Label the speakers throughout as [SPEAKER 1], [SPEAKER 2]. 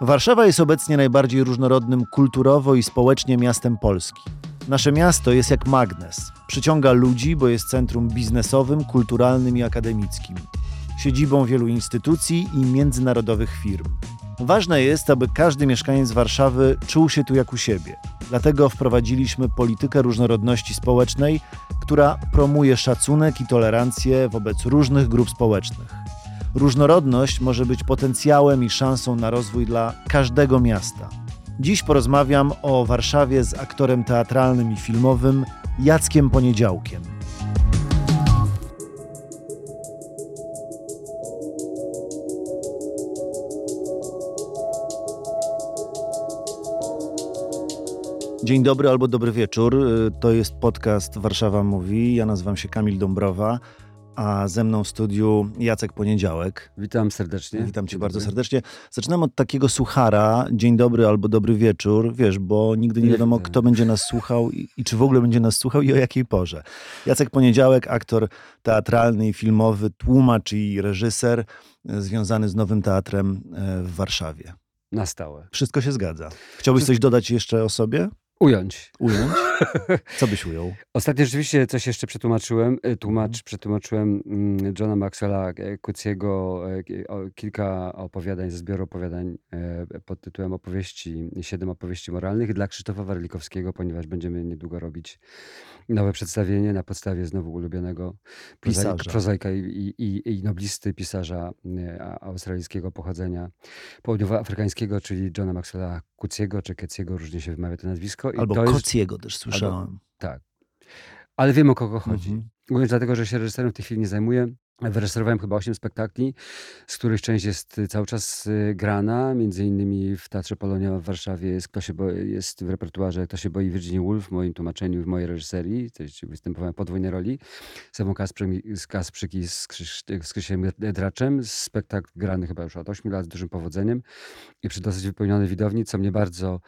[SPEAKER 1] Warszawa jest obecnie najbardziej różnorodnym kulturowo i społecznie miastem Polski. Nasze miasto jest jak magnes. Przyciąga ludzi, bo jest centrum biznesowym, kulturalnym i akademickim. Siedzibą wielu instytucji i międzynarodowych firm. Ważne jest, aby każdy mieszkaniec Warszawy czuł się tu jak u siebie. Dlatego wprowadziliśmy politykę różnorodności społecznej, która promuje szacunek i tolerancję wobec różnych grup społecznych. Różnorodność może być potencjałem i szansą na rozwój dla każdego miasta. Dziś porozmawiam o Warszawie z aktorem teatralnym i filmowym Jackiem Poniedziałkiem. Dzień dobry albo dobry wieczór. To jest podcast Warszawa Mówi. Ja nazywam się Kamil Dąbrowa a ze mną w studiu Jacek Poniedziałek.
[SPEAKER 2] Witam serdecznie.
[SPEAKER 1] Witam cię Dzień bardzo dobry. serdecznie. Zaczynam od takiego suchara. Dzień dobry albo dobry wieczór, wiesz, bo nigdy nie, wiadomo, kto będzie nas słuchał i, i, czy w ogóle będzie nas słuchał i o jakiej porze. Jacek Poniedziałek, aktor teatralny i filmowy, tłumacz i reżyser e, związany z Nowym Teatrem e, w Warszawie.
[SPEAKER 2] Na stałe.
[SPEAKER 1] Wszystko się zgadza. Chciałbyś coś dodać jeszcze o sobie?
[SPEAKER 2] Ująć.
[SPEAKER 1] Ująć? Co byś ujął?
[SPEAKER 2] Ostatnio rzeczywiście coś jeszcze przetłumaczyłem. Y, tłumacz, mhm. przetłumaczyłem mm, Johna Maxwella Kuciego e, kilka opowiadań ze zbioru opowiadań e, pod tytułem Opowieści, siedem opowieści moralnych dla Krzysztofa Warlikowskiego, ponieważ będziemy niedługo robić nowe przedstawienie na podstawie znowu ulubionego pisarza. prozaika i, i, i noblisty pisarza e, australijskiego pochodzenia południowoafrykańskiego, czyli Johna Maxwella Kuciego, czy Keciego, różnie się wymawia to nazwisko.
[SPEAKER 1] I Albo to Kociego jest, też słyszałem. Albo,
[SPEAKER 2] tak. Ale wiem o kogo chodzi. Mhm. Mówię dlatego, że się reżyserem w tej chwili nie zajmuję. Wyreżyserowałem chyba 8 spektakli, z których część jest y, cały czas y, grana. Między innymi w Teatrze Polonia w Warszawie jest, kto się boi, jest w repertuarze Kto się boi Virginia Woolf w moim tłumaczeniu w mojej reżyserii. Jest, występowałem podwójnej roli. Z Ewą Kasprzyk i z, z Krzysiem Draczem. Spektakl grany chyba już od 8 lat z dużym powodzeniem i przy dosyć wypełnionej widowni, co mnie bardzo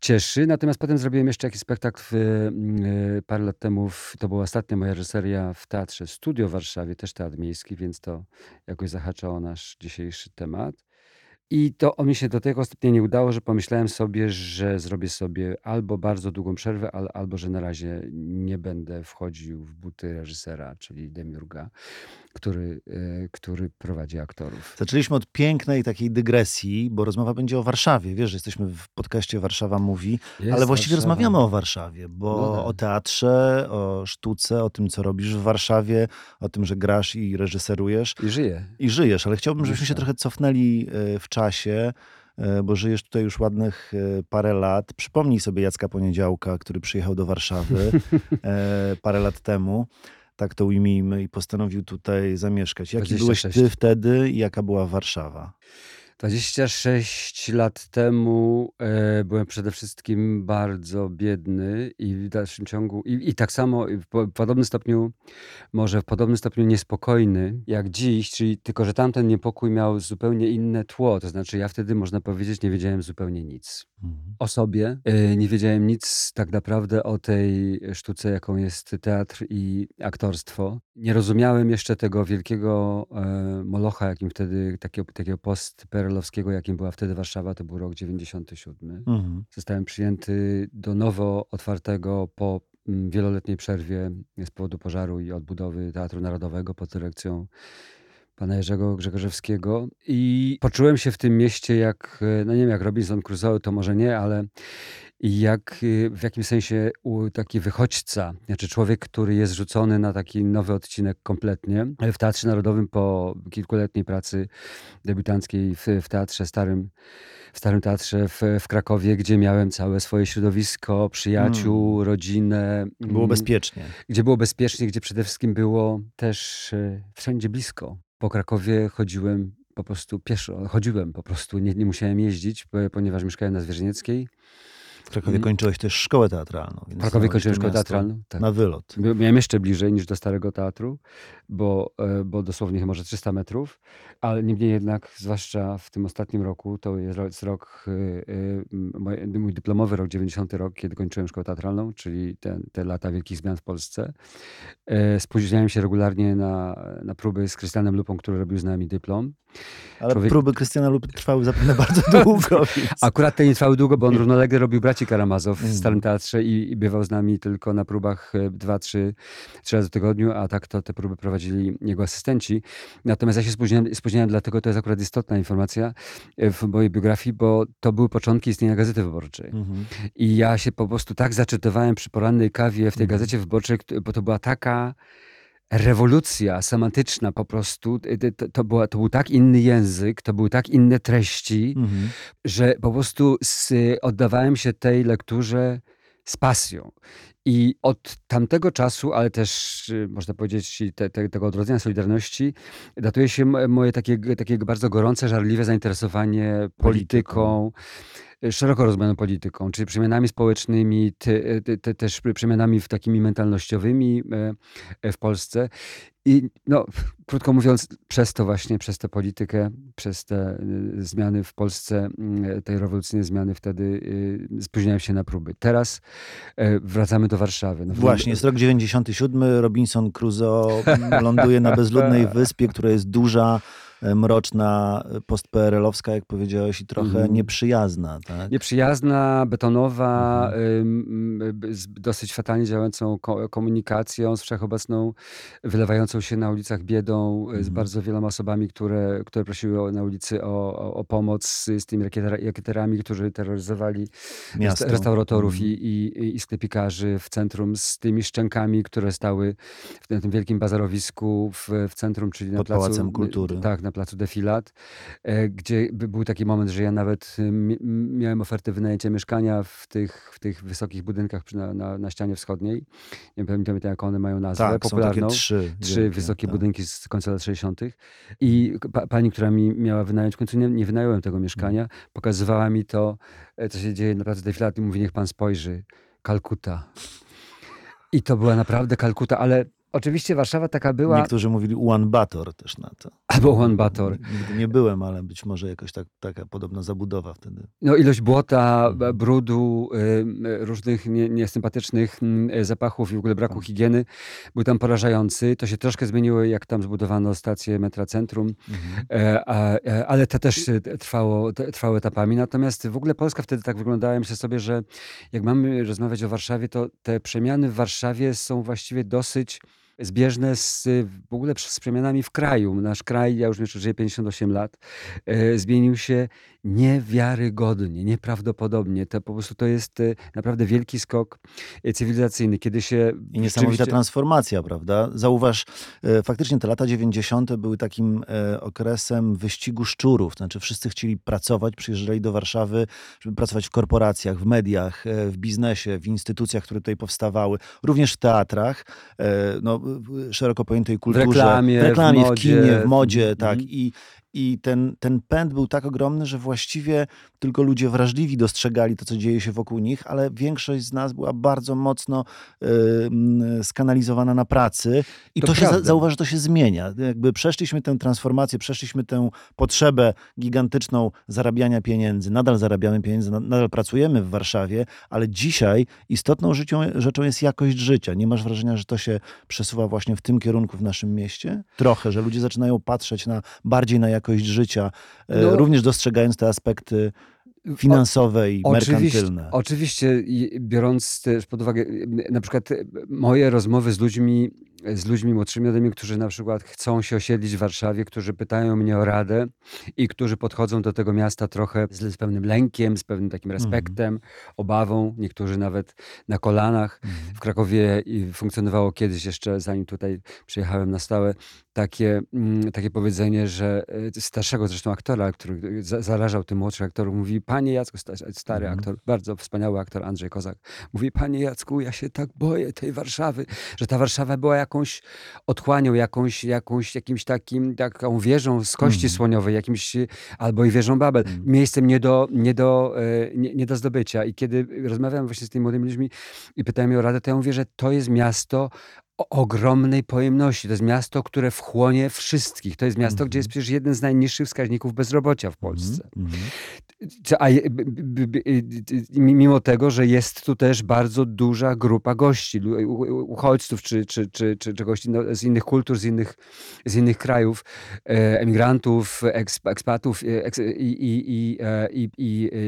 [SPEAKER 2] cieszy. Natomiast potem zrobiłem jeszcze jakiś spektakl w, y, parę lat temu. W, to była ostatnia moja reżyseria w Teatrze Studio w Warszawie, też teatr więc to jakoś zahacza o nasz dzisiejszy temat. I to mi się do tego ostatnio nie udało, że pomyślałem sobie, że zrobię sobie albo bardzo długą przerwę, al, albo że na razie nie będę wchodził w buty reżysera, czyli Demiurga, który, e, który prowadzi aktorów.
[SPEAKER 1] Zaczęliśmy od pięknej takiej dygresji, bo rozmowa będzie o Warszawie. Wiesz, że jesteśmy w podcaście Warszawa Mówi, ale właściwie Warszawa. rozmawiamy o Warszawie, bo no tak. o teatrze, o sztuce, o tym, co robisz w Warszawie, o tym, że grasz i reżyserujesz.
[SPEAKER 2] I żyję.
[SPEAKER 1] I żyjesz, ale chciałbym, żebyśmy się trochę cofnęli e, w czasie e, bo żyjesz tutaj już ładnych parę lat. Przypomnij sobie Jacka Poniedziałka, który przyjechał do Warszawy parę lat temu tak to ujmijmy, i postanowił tutaj zamieszkać. Jaki 26. byłeś ty wtedy i jaka była Warszawa?
[SPEAKER 2] 26 lat temu e, byłem przede wszystkim bardzo biedny i w dalszym ciągu, i, i tak samo w podobnym stopniu, może w podobnym stopniu niespokojny jak dziś, czyli tylko, że tamten niepokój miał zupełnie inne tło. To znaczy, ja wtedy, można powiedzieć, nie wiedziałem zupełnie nic mhm. o sobie. E, nie wiedziałem nic tak naprawdę o tej sztuce, jaką jest teatr i aktorstwo. Nie rozumiałem jeszcze tego wielkiego e, molocha, jakim wtedy, takiego, takiego post perelowskiego, jakim była wtedy Warszawa, to był rok 97. Mhm. Zostałem przyjęty do nowo otwartego po mm, wieloletniej przerwie z powodu pożaru i odbudowy Teatru Narodowego pod dyrekcją pana Jerzego Grzegorzewskiego i poczułem się w tym mieście jak, e, no nie wiem, jak Robinson Crusoe, to może nie, ale jak y, w jakimś sensie taki wychodźca, znaczy człowiek, który jest rzucony na taki nowy odcinek kompletnie. W Teatrze Narodowym po kilkuletniej pracy debiutanckiej w, w Teatrze Starym, w Starym Teatrze w, w Krakowie, gdzie miałem całe swoje środowisko, przyjaciół, hmm. rodzinę.
[SPEAKER 1] Było mm, bezpiecznie.
[SPEAKER 2] Gdzie było bezpiecznie, gdzie przede wszystkim było też e, wszędzie blisko. Po Krakowie chodziłem po prostu pieszo, chodziłem po prostu, nie, nie musiałem jeździć, ponieważ mieszkałem na Zwierzynieckiej
[SPEAKER 1] W Krakowie kończyłeś też szkołę teatralną.
[SPEAKER 2] W Krakowie kończyłem szkołę teatralną,
[SPEAKER 1] tak. Na wylot.
[SPEAKER 2] Miałem jeszcze bliżej niż do Starego Teatru, bo, e, bo dosłownie może 300 metrów, ale niemniej jednak, zwłaszcza w tym ostatnim roku, to jest rok, mój dyplomowy rok, 90 rok, kiedy kończyłem szkołę teatralną, czyli te, te lata wielkich zmian w Polsce. Spóźniałem się regularnie na, na próby z Krystianem Lupą, który robił z nami dyplom.
[SPEAKER 1] Ale Człowiek... próby Krystiana Lupy trwały zapewne bardzo długo. Więc...
[SPEAKER 2] Akurat te nie trwały długo, bo on równolegle robił Braci Karamazow w mm. Starym Teatrze i, i bywał z nami tylko na próbach e, dwa, trzy, trzy razy w tygodniu, a tak to te próby prowadzili jego asystenci. Natomiast ja się spóźniałem, spóźniałem dlatego to jest akurat istotna informacja e, w mojej biografii, bo to były początki istnienia Gazety Wyborczej. -hmm. I ja się po prostu tak zaczytywałem przy porannej kawie w tej -hmm. Gazecie Wyborczej, bo to była taka rewolucja semantyczna po prostu, to, to, była, to był tak inny język, to były tak inne treści, mhm. że po prostu z, oddawałem się tej lekturze z pasją. I od tamtego czasu, ale też y, można powiedzieć te, te, tego odrodzenia Solidarności, datuje się moje takie, takie bardzo gorące, żarliwe zainteresowanie polityką. polityką szeroko rozumianą polityką, czyli przemianami społecznymi, te, te, te, też przemianami w takimi mentalnościowymi e, e, w Polsce. I no, krótko mówiąc, przez to właśnie, przez tę politykę, przez te e, zmiany w Polsce, te rewolucyjne zmiany wtedy spóźniałem się na próby. Teraz wracamy do Warszawy.
[SPEAKER 1] No, właśnie, jest rok 97, Robinson Crusoe ląduje na bezludnej wyspie, która jest duża, E, mroczna, e, postPRL-owska, jak powiedziałeś, i trochę mm. nieprzyjazna. Tak?
[SPEAKER 2] Nieprzyjazna, betonowa, mm. z dosyć fatalnie działającą komunikacją, z wszechobecną, wylewającą się na ulicach biedą, z mhm. bardzo wieloma osobami, które, które prosiły na ulicy o, o, o pomoc, z, z tymi rakieterami, którzy terroryzowali Miasto. restauratorów mm. i, i, i sklepikarzy w centrum, z tymi szczękami, które stały w tym, wielkim bazarowisku w, w centrum, czyli
[SPEAKER 1] Pod
[SPEAKER 2] na placu...
[SPEAKER 1] Pałacem Kultury.
[SPEAKER 2] Tak, na placu Defilat, e, gdzie był taki moment, że ja nawet y, miałem ofertę wynajęcia mieszkania w tych, w tych wysokich budynkach na, na, na ścianie wschodniej. Nie pamiętam jak one mają nazwę.
[SPEAKER 1] Tak,
[SPEAKER 2] popularną.
[SPEAKER 1] trzy.
[SPEAKER 2] Trzy wielkie, wysokie tak. budynki z końca lat 60. I pa, pani, która mi miała wynająć, w końcu nie, nie wynająłem tego mieszkania, hmm. pokazywała mi to, e, co się dzieje na placu Defilat i mówi, niech pan spojrzy. Kalkuta. I to była naprawdę Kalkuta, ale Oczywiście Warszawa taka była.
[SPEAKER 1] Niektórzy mówili Ulan Bator też na to.
[SPEAKER 2] Albo Ulan Bator.
[SPEAKER 1] Nigdy nie byłem, ale być może jakoś tak, taka podobna zabudowa wtedy.
[SPEAKER 2] No ilość błota, brudu, y, różnych nie, niesympatycznych y, zapachów i w ogóle braku higieny był tam porażający. To się troszkę zmieniło, jak tam zbudowano stację metra centrum, mhm. e, e, ale to też trwało, trwało etapami. Natomiast w ogóle Polska wtedy tak wyglądała. Myślę sobie, że jak mamy rozmawiać o Warszawie, to te przemiany w Warszawie są właściwie dosyć zbieżne z, w ogóle z przemianami w kraju. Nasz kraj, ja już żyję 58 lat, e, zmienił się niewiarygodnie, nieprawdopodobnie. To po prostu to jest e, naprawdę wielki skok e, cywilizacyjny, kiedy się...
[SPEAKER 1] I niesamowita transformacja, prawda? Zauważ, faktycznie te lata 90. były takim okresem wyścigu szczurów. Znaczy wszyscy chcieli pracować, przyjeżdżali do Warszawy, żeby pracować w korporacjach, w mediach, w biznesie, w instytucjach, które tutaj powstawały, również w teatrach. No, szeroko pojętej kulturze.
[SPEAKER 2] W reklamie,
[SPEAKER 1] w, reklamie,
[SPEAKER 2] w,
[SPEAKER 1] w kinie, w modzie, tak. Mm. I i ten, ten pęd był tak ogromny, że właściwie tylko ludzie wrażliwi dostrzegali to, co dzieje się wokół nich, ale większość z nas była bardzo mocno y, skanalizowana na pracy. I to, to się, zauważ, że to się zmienia. Jakby przeszliśmy tę transformację, przeszliśmy tę potrzebę gigantyczną zarabiania pieniędzy. Nadal zarabiamy pieniądze, nadal pracujemy w Warszawie, ale dzisiaj istotną życią, rzeczą jest jakość życia. Nie masz wrażenia, że to się przesuwa właśnie w tym kierunku w naszym mieście? Trochę, że ludzie zaczynają patrzeć na bardziej na jakość życia, e, no, również dostrzegając te aspekty finansowe i merkantylne.
[SPEAKER 2] Oczywiście, biorąc też pod uwagę na przykład moje rozmowy z ludźmi, z ludźmi młodszymi ode mnie, którzy na przykład chcą się osiedlić w Warszawie, którzy pytają mnie o radę i którzy podchodzą do tego miasta trochę z, z pewnym lękiem, z pewnym takim mhm. respektem, mm. obawą, niektórzy nawet na kolanach. Mm. W Krakowie funkcjonowało kiedyś jeszcze, zanim tutaj przyjechałem na stałe, takie, mm, takie powiedzenie, że e, starszego zresztą aktora, który zarażał tym młodszych aktorów, mówi, panie Jacku, stary mm. aktor, bardzo wspaniały aktor Andrzej Kozak, mówi, panie Jacku, ja się tak boję tej Warszawy, że ta Warszawa była jak jakąś otchłanią, jakąś, jakąś, jakimś takim, taką wieżą z kości
[SPEAKER 1] Mhm.
[SPEAKER 2] słoniowej, jakimś, albo i wieżą Babel,
[SPEAKER 1] Mhm.
[SPEAKER 2] miejscem nie do, nie, do, e, nie, nie do zdobycia. I kiedy rozmawiałem właśnie z tymi młodymi ludźmi i pytałem je o radę, to ja mówię, że to jest miasto ogromnej pojemności. To jest miasto, które wchłonie wszystkich. To jest miasto, gdzie jest
[SPEAKER 1] Mhm.
[SPEAKER 2] przecież jeden z najniższych wskaźników bezrobocia w Polsce.
[SPEAKER 1] Mhm.
[SPEAKER 2] A, je- b- b- b- y, y, mimo tego, że jest tu też bardzo duża grupa gości, uchodźców czy, czy, czy, czy, czy gości no, z innych kultur, z innych, z innych krajów, e, emigrantów, eksp, ekspatów e, i, i, i, e,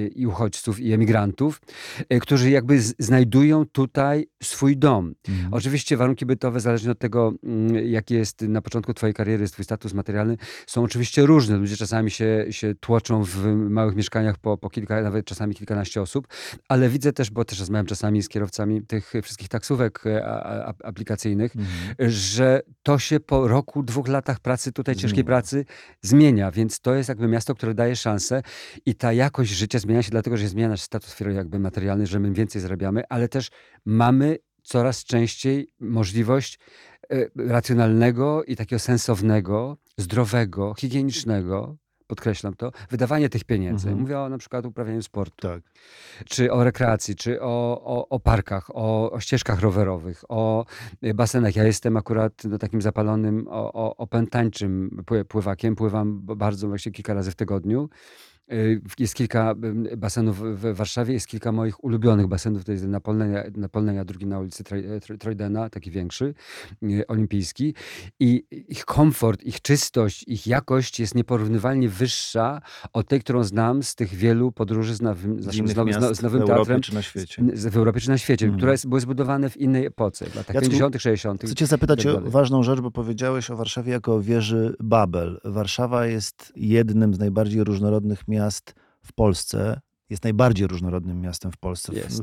[SPEAKER 2] i, uchodźców, i emigrantów, którzy jakby znajdują tutaj swój dom.
[SPEAKER 1] Mhm.
[SPEAKER 2] Oczywiście warunki bytowe, zależnie od tego, mm, jaki jest na początku twojej kariery, twój status materialny, są oczywiście różne. Ludzie czasami się, się tłoczą w małych mieszkaniach po, po kilka, nawet czasami kilkanaście osób, ale widzę też, bo też rozmawiam czasami z kierowcami tych wszystkich taksówek e, a, a, aplikacyjnych,
[SPEAKER 1] Mhm.
[SPEAKER 2] że to się po roku, dwóch latach pracy tutaj, ciężkiej
[SPEAKER 1] Zmienia.
[SPEAKER 2] pracy zmienia, więc to jest jakby miasto, które daje szansę i ta jakość życia zmienia się dlatego, że zmienia nasz status jakby materialny, że my więcej zarabiamy, ale też mamy coraz częściej możliwość e, racjonalnego i takiego sensownego, zdrowego, higienicznego, podkreślam to, wydawanie tych pieniędzy.
[SPEAKER 1] Mhm.
[SPEAKER 2] Mówię o na przykład uprawianiu sportu
[SPEAKER 1] Tak.
[SPEAKER 2] czy o rekreacji, czy o, o, o parkach, o, o ścieżkach rowerowych, o y, basenach. Ja jestem akurat no, takim zapalonym, opętańczym pły- pływakiem. Pływam bardzo, właśnie kilka razy w tygodniu. Jest kilka basenów w Warszawie, jest kilka moich ulubionych basenów. To jest na Polnej, na Polnej a drugi na ulicy Troj- Trojdena, taki większy, y, olimpijski. I ich komfort, ich czystość, ich jakość jest nieporównywalnie wyższa od tej, którą znam z tych wielu podróży z nowym,
[SPEAKER 1] Z innych
[SPEAKER 2] z, Nowym
[SPEAKER 1] w Europie
[SPEAKER 2] Teatrem
[SPEAKER 1] czy na świecie.
[SPEAKER 2] z- w Europie czy na świecie,
[SPEAKER 1] Mhm.
[SPEAKER 2] które były zbudowane w innej epoce, w latach
[SPEAKER 1] Jacku,
[SPEAKER 2] 50., 60.
[SPEAKER 1] Chcę cię zapytać
[SPEAKER 2] tak
[SPEAKER 1] o ważną rzecz, bo powiedziałeś o Warszawie jako o wieży Babel. Warszawa jest jednym z najbardziej różnorodnych miast w Polsce. Jest najbardziej różnorodnym miastem w Polsce.
[SPEAKER 2] Jest.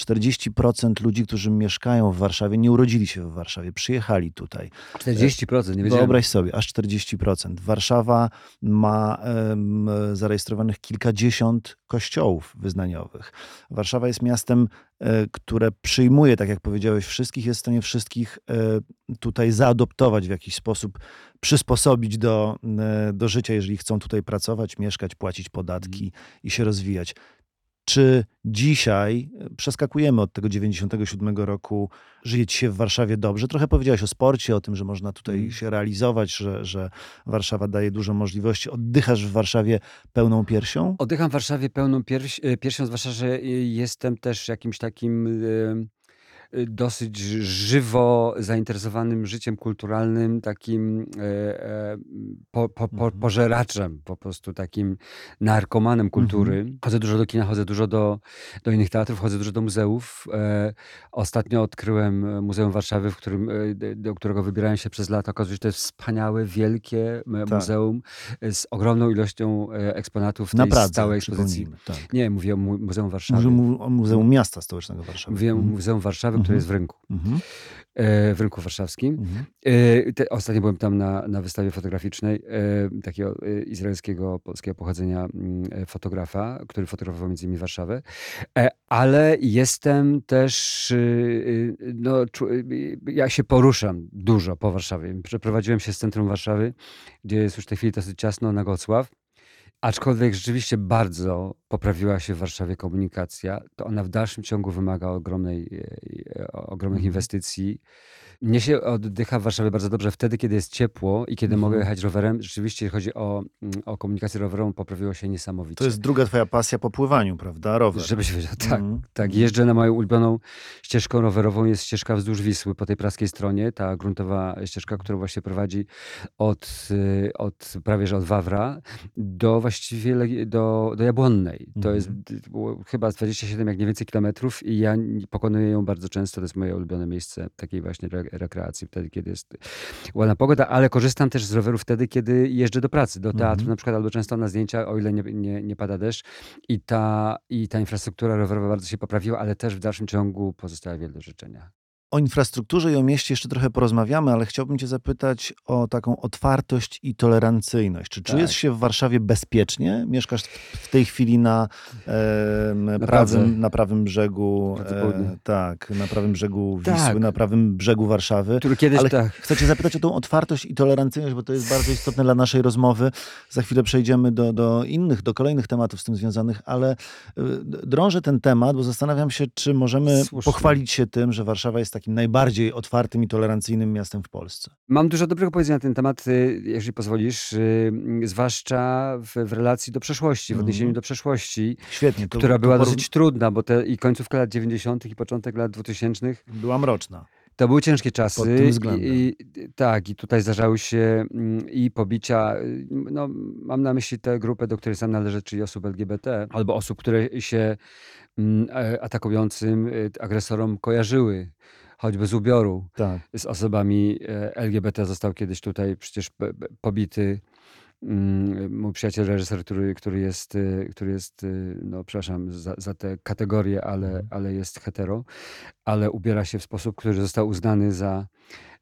[SPEAKER 1] 40% ludzi, którzy mieszkają w Warszawie, nie urodzili się w Warszawie, przyjechali tutaj.
[SPEAKER 2] 40%, nie wiedziałem.
[SPEAKER 1] Wyobraź sobie, aż 40%. Warszawa ma em, zarejestrowanych kilkadziesiąt kościołów wyznaniowych. Warszawa jest miastem, które przyjmuje, tak jak powiedziałeś, wszystkich, jest w stanie wszystkich e, tutaj zaadoptować w jakiś sposób, przysposobić do, e, do życia, jeżeli chcą tutaj pracować, mieszkać, płacić podatki i się rozwijać. Czy dzisiaj, e, przeskakujemy od tego 97 roku, żyje ci się w Warszawie dobrze? Trochę powiedziałeś o sporcie, o tym, że można tutaj
[SPEAKER 2] Mm.
[SPEAKER 1] się realizować, że, że Warszawa daje dużo możliwości. Oddychasz w Warszawie pełną piersią?
[SPEAKER 2] Oddycham w Warszawie pełną pierś, e, piersią, zwłaszcza, że e, jestem też jakimś takim dosyć żywo zainteresowanym życiem kulturalnym, takim e, e, po, po, po,
[SPEAKER 1] Mhm.
[SPEAKER 2] pożeraczem, po prostu takim narkomanem kultury. Chodzę dużo do kina, chodzę dużo do, do innych teatrów, chodzę dużo do muzeów. E, ostatnio odkryłem Muzeum Warszawy, w którym, do którego wybierałem się przez lata. Okazuje się, że to jest wspaniałe, wielkie
[SPEAKER 1] Tak.
[SPEAKER 2] muzeum z ogromną ilością eksponatów
[SPEAKER 1] Na
[SPEAKER 2] tej
[SPEAKER 1] Pradze,
[SPEAKER 2] stałej ekspozycji.
[SPEAKER 1] Tak.
[SPEAKER 2] Nie, mówię o mu- Muzeum Warszawy.
[SPEAKER 1] Muzeum, o Muzeum Miasta Stołecznego Warszawy.
[SPEAKER 2] Mówię o
[SPEAKER 1] Mhm.
[SPEAKER 2] Muzeum Warszawy,
[SPEAKER 1] Mhm.
[SPEAKER 2] które jest w rynku,
[SPEAKER 1] Mhm.
[SPEAKER 2] e, w rynku warszawskim.
[SPEAKER 1] Mhm.
[SPEAKER 2] E, te, ostatnio byłem tam na, na wystawie fotograficznej e, takiego izraelskiego, polskiego pochodzenia mm, fotografa, który fotografował między innymi Warszawę. Ale jestem też, y, y, no, y, ja się poruszam dużo po Warszawie. Przeprowadziłem się z centrum Warszawy, gdzie jest już w tej chwili dosyć ciasno, na Gocław. Aczkolwiek rzeczywiście bardzo poprawiła się w Warszawie komunikacja, to ona w dalszym ciągu wymaga ogromnej, e, e, ogromnych
[SPEAKER 1] Mhm.
[SPEAKER 2] inwestycji. Mnie się oddycha w Warszawie bardzo dobrze wtedy, kiedy jest ciepło i kiedy
[SPEAKER 1] Mhm.
[SPEAKER 2] mogę jechać rowerem. Rzeczywiście, jeśli chodzi o, mm, o komunikację rowerową, poprawiło się niesamowicie.
[SPEAKER 1] To jest druga twoja pasja po pływaniu, prawda? Rower.
[SPEAKER 2] Żebyś wiedział, tak.
[SPEAKER 1] Mhm.
[SPEAKER 2] Tak, jeżdżę na moją ulubioną ścieżką rowerową. Jest ścieżka wzdłuż Wisły po tej praskiej stronie. Ta gruntowa ścieżka, która właśnie prowadzi od, y, od prawie że od Wawra do właściwie do, do Jabłonnej. To
[SPEAKER 1] Mhm.
[SPEAKER 2] jest chyba 27, jak nie więcej kilometrów i ja pokonuję ją bardzo często. To jest moje ulubione miejsce takiej właśnie rekreacji, wtedy, kiedy jest ładna pogoda, ale korzystam też z roweru wtedy, kiedy jeżdżę do pracy, do teatru
[SPEAKER 1] Mhm.
[SPEAKER 2] na przykład, albo często na zdjęcia, o ile nie, nie, nie pada deszcz. I ta, I ta infrastruktura rowerowa bardzo się poprawiła, ale też w dalszym ciągu pozostała wiele do życzenia.
[SPEAKER 1] O infrastrukturze i o mieście jeszcze trochę porozmawiamy, ale chciałbym Cię zapytać o taką otwartość i tolerancyjność. Czy czujesz
[SPEAKER 2] Tak.
[SPEAKER 1] się w Warszawie bezpiecznie? Mieszkasz w tej chwili na, em,
[SPEAKER 2] Pradze.
[SPEAKER 1] prawym, na prawym brzegu. E, tak, na prawym brzegu Wisły,
[SPEAKER 2] Tak.
[SPEAKER 1] na prawym brzegu Warszawy.
[SPEAKER 2] Który kiedyś
[SPEAKER 1] Ale
[SPEAKER 2] tak.
[SPEAKER 1] chcę Cię zapytać o tą otwartość i tolerancyjność, bo to jest bardzo istotne dla naszej rozmowy. Za chwilę przejdziemy do, do innych, do kolejnych tematów z tym związanych, ale y, drążę ten temat, bo zastanawiam się, czy możemy
[SPEAKER 2] Słusznie.
[SPEAKER 1] pochwalić się tym, że Warszawa jest takim najbardziej otwartym i tolerancyjnym miastem w Polsce.
[SPEAKER 2] Mam dużo dobrego powiedzenia na ten temat, y, jeżeli pozwolisz, y, zwłaszcza w, w relacji do przeszłości, w
[SPEAKER 1] Mhm.
[SPEAKER 2] odniesieniu do przeszłości,
[SPEAKER 1] Świetnie. To,
[SPEAKER 2] która
[SPEAKER 1] to
[SPEAKER 2] była dosyć trudna, bo te i końcówka lat 90. i początek lat 2000
[SPEAKER 1] Była mroczna.
[SPEAKER 2] to były ciężkie czasy.
[SPEAKER 1] Pod tym względem.
[SPEAKER 2] I, i, tak, i tutaj zdarzały się i pobicia. y, No, mam na myśli tę grupę, do której sam należę, czyli osób LGBT, albo osób, które się e, atakującym agresorom kojarzyły, choćby z ubioru
[SPEAKER 1] Tak.
[SPEAKER 2] z osobami e, LGBT. Został kiedyś tutaj przecież pobity mm, mój przyjaciel reżyser, który, który jest, y, który jest y, no przepraszam za, za tę kategorię, ale,
[SPEAKER 1] Mhm.
[SPEAKER 2] ale jest hetero, ale ubiera się w sposób, który został uznany za,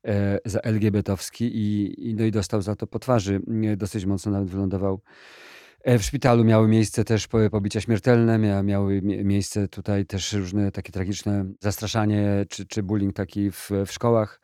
[SPEAKER 2] e, za LGBT-owski i, no i dostał za to po twarzy. Dosyć mocno nawet wylądował E, W szpitalu miały miejsce też po- pobicia śmiertelne, mia, miały mie- miejsce tutaj też różne takie tragiczne zastraszanie czy, czy bullying taki w, w szkołach.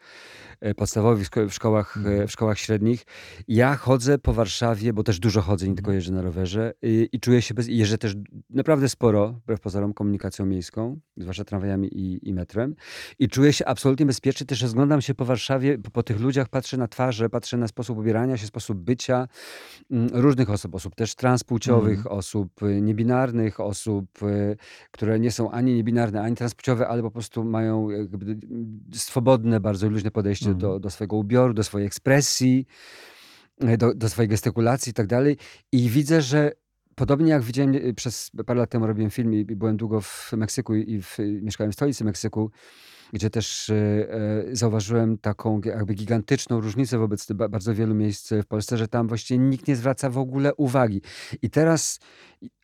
[SPEAKER 2] e, podstawowych, szko- w szkołach, e,
[SPEAKER 1] Mhm.
[SPEAKER 2] w szkołach średnich. Ja chodzę po Warszawie, bo też dużo chodzę, nie tylko
[SPEAKER 1] Mhm.
[SPEAKER 2] jeżdżę na rowerze i, i czuję się bez... Jeżdżę też naprawdę sporo, wbrew pozorom, komunikacją miejską, zwłaszcza tramwajami i, i metrem. I czuję się absolutnie bezpiecznie. Też rozglądam się po Warszawie, po, po tych ludziach, patrzę na twarze, patrzę na sposób ubierania się, sposób bycia mm, różnych osób, osób też transpłciowych,
[SPEAKER 1] Mhm.
[SPEAKER 2] osób y, niebinarnych, osób, które nie są ani niebinarne, ani transpłciowe, ale po prostu mają jakby mm, swobodne, bardzo luźne podejście Do, do swojego ubioru, do swojej ekspresji, y, do, do swojej gestykulacji i tak dalej. I widzę, że Podobnie jak widziałem y, przez parę lat temu robiłem film i byłem długo w Meksyku i w, mieszkałem w stolicy Meksyku, gdzie też e, zauważyłem taką jakby gigantyczną różnicę wobec ba- bardzo wielu miejsc w Polsce, że tam właściwie nikt nie zwraca w ogóle uwagi. I teraz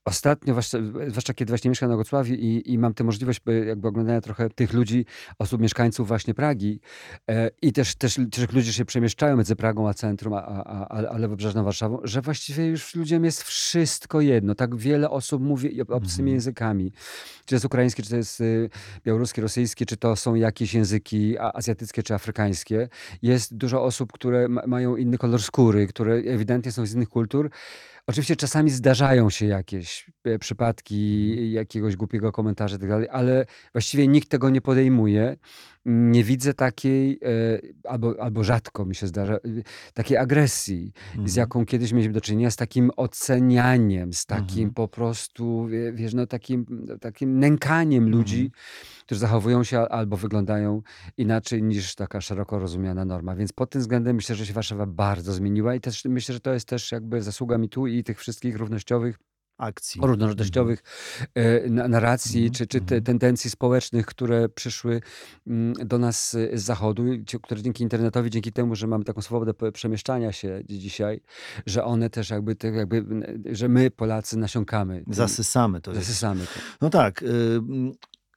[SPEAKER 2] ostatnio, zwłaszcza, zwłaszcza kiedy właśnie mieszkam na Wrocławiu i, i mam tę możliwość by jakby oglądania trochę tych ludzi, osób, mieszkańców właśnie Pragi e, i też, też tych ludzi się przemieszczają między Pragą a centrum, a, a, a, a lewobrzeżną Warszawą, że właściwie już ludziom jest wszystko jedno. Tak wiele osób mówi obcymi
[SPEAKER 1] Mhm.
[SPEAKER 2] językami. Czy to jest ukraińskie, czy to jest y, białoruskie, rosyjskie, czy to są jakieś języki azjatyckie czy afrykańskie. Jest dużo osób, które ma, mają inny kolor skóry, które ewidentnie są z innych kultur. Oczywiście czasami zdarzają się jakieś e, przypadki jakiegoś głupiego komentarza i tak dalej, ale właściwie nikt tego nie podejmuje. Nie widzę takiej, e, albo, albo rzadko mi się zdarza, y, takiej agresji, z
[SPEAKER 1] Mhm.
[SPEAKER 2] jaką kiedyś mieliśmy do czynienia, z takim ocenianiem, z takim
[SPEAKER 1] Mhm.
[SPEAKER 2] po prostu, wie- wiesz, no takim, takim nękaniem ludzi,
[SPEAKER 1] Mhm.
[SPEAKER 2] którzy zachowują się al- albo wyglądają inaczej niż taka szeroko rozumiana norma. Więc pod tym względem myślę, że się Warszawa bardzo zmieniła i też myślę, że to jest też jakby zasługa mi tu i tych wszystkich równościowych
[SPEAKER 1] Akcji.
[SPEAKER 2] różnorodnościowych e, na- narracji
[SPEAKER 1] Mhm,
[SPEAKER 2] czy, czy te
[SPEAKER 1] mhm.
[SPEAKER 2] tendencji społecznych, które przyszły mm, do nas e, z zachodu, które dzięki internetowi, dzięki temu, że mamy taką swobodę przemieszczania się dzi- dzisiaj, że one też jakby, te, jakby że my Polacy nasiąkamy.
[SPEAKER 1] Zasysamy to.
[SPEAKER 2] Zasysamy to.
[SPEAKER 1] No tak. y,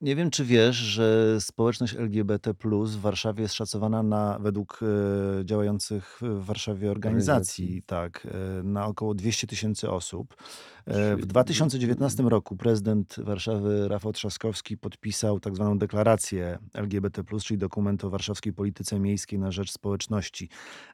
[SPEAKER 1] Nie wiem, czy wiesz, że społeczność LGBT w Warszawie jest szacowana na, według y, działających w Warszawie organizacji, tak, y, na około 200 tysięcy osób. E, W
[SPEAKER 2] Świetnie.
[SPEAKER 1] 2019 roku prezydent Warszawy Rafał Trzaskowski podpisał tak zwaną deklarację LGBT, czyli dokument o warszawskiej polityce miejskiej na rzecz społeczności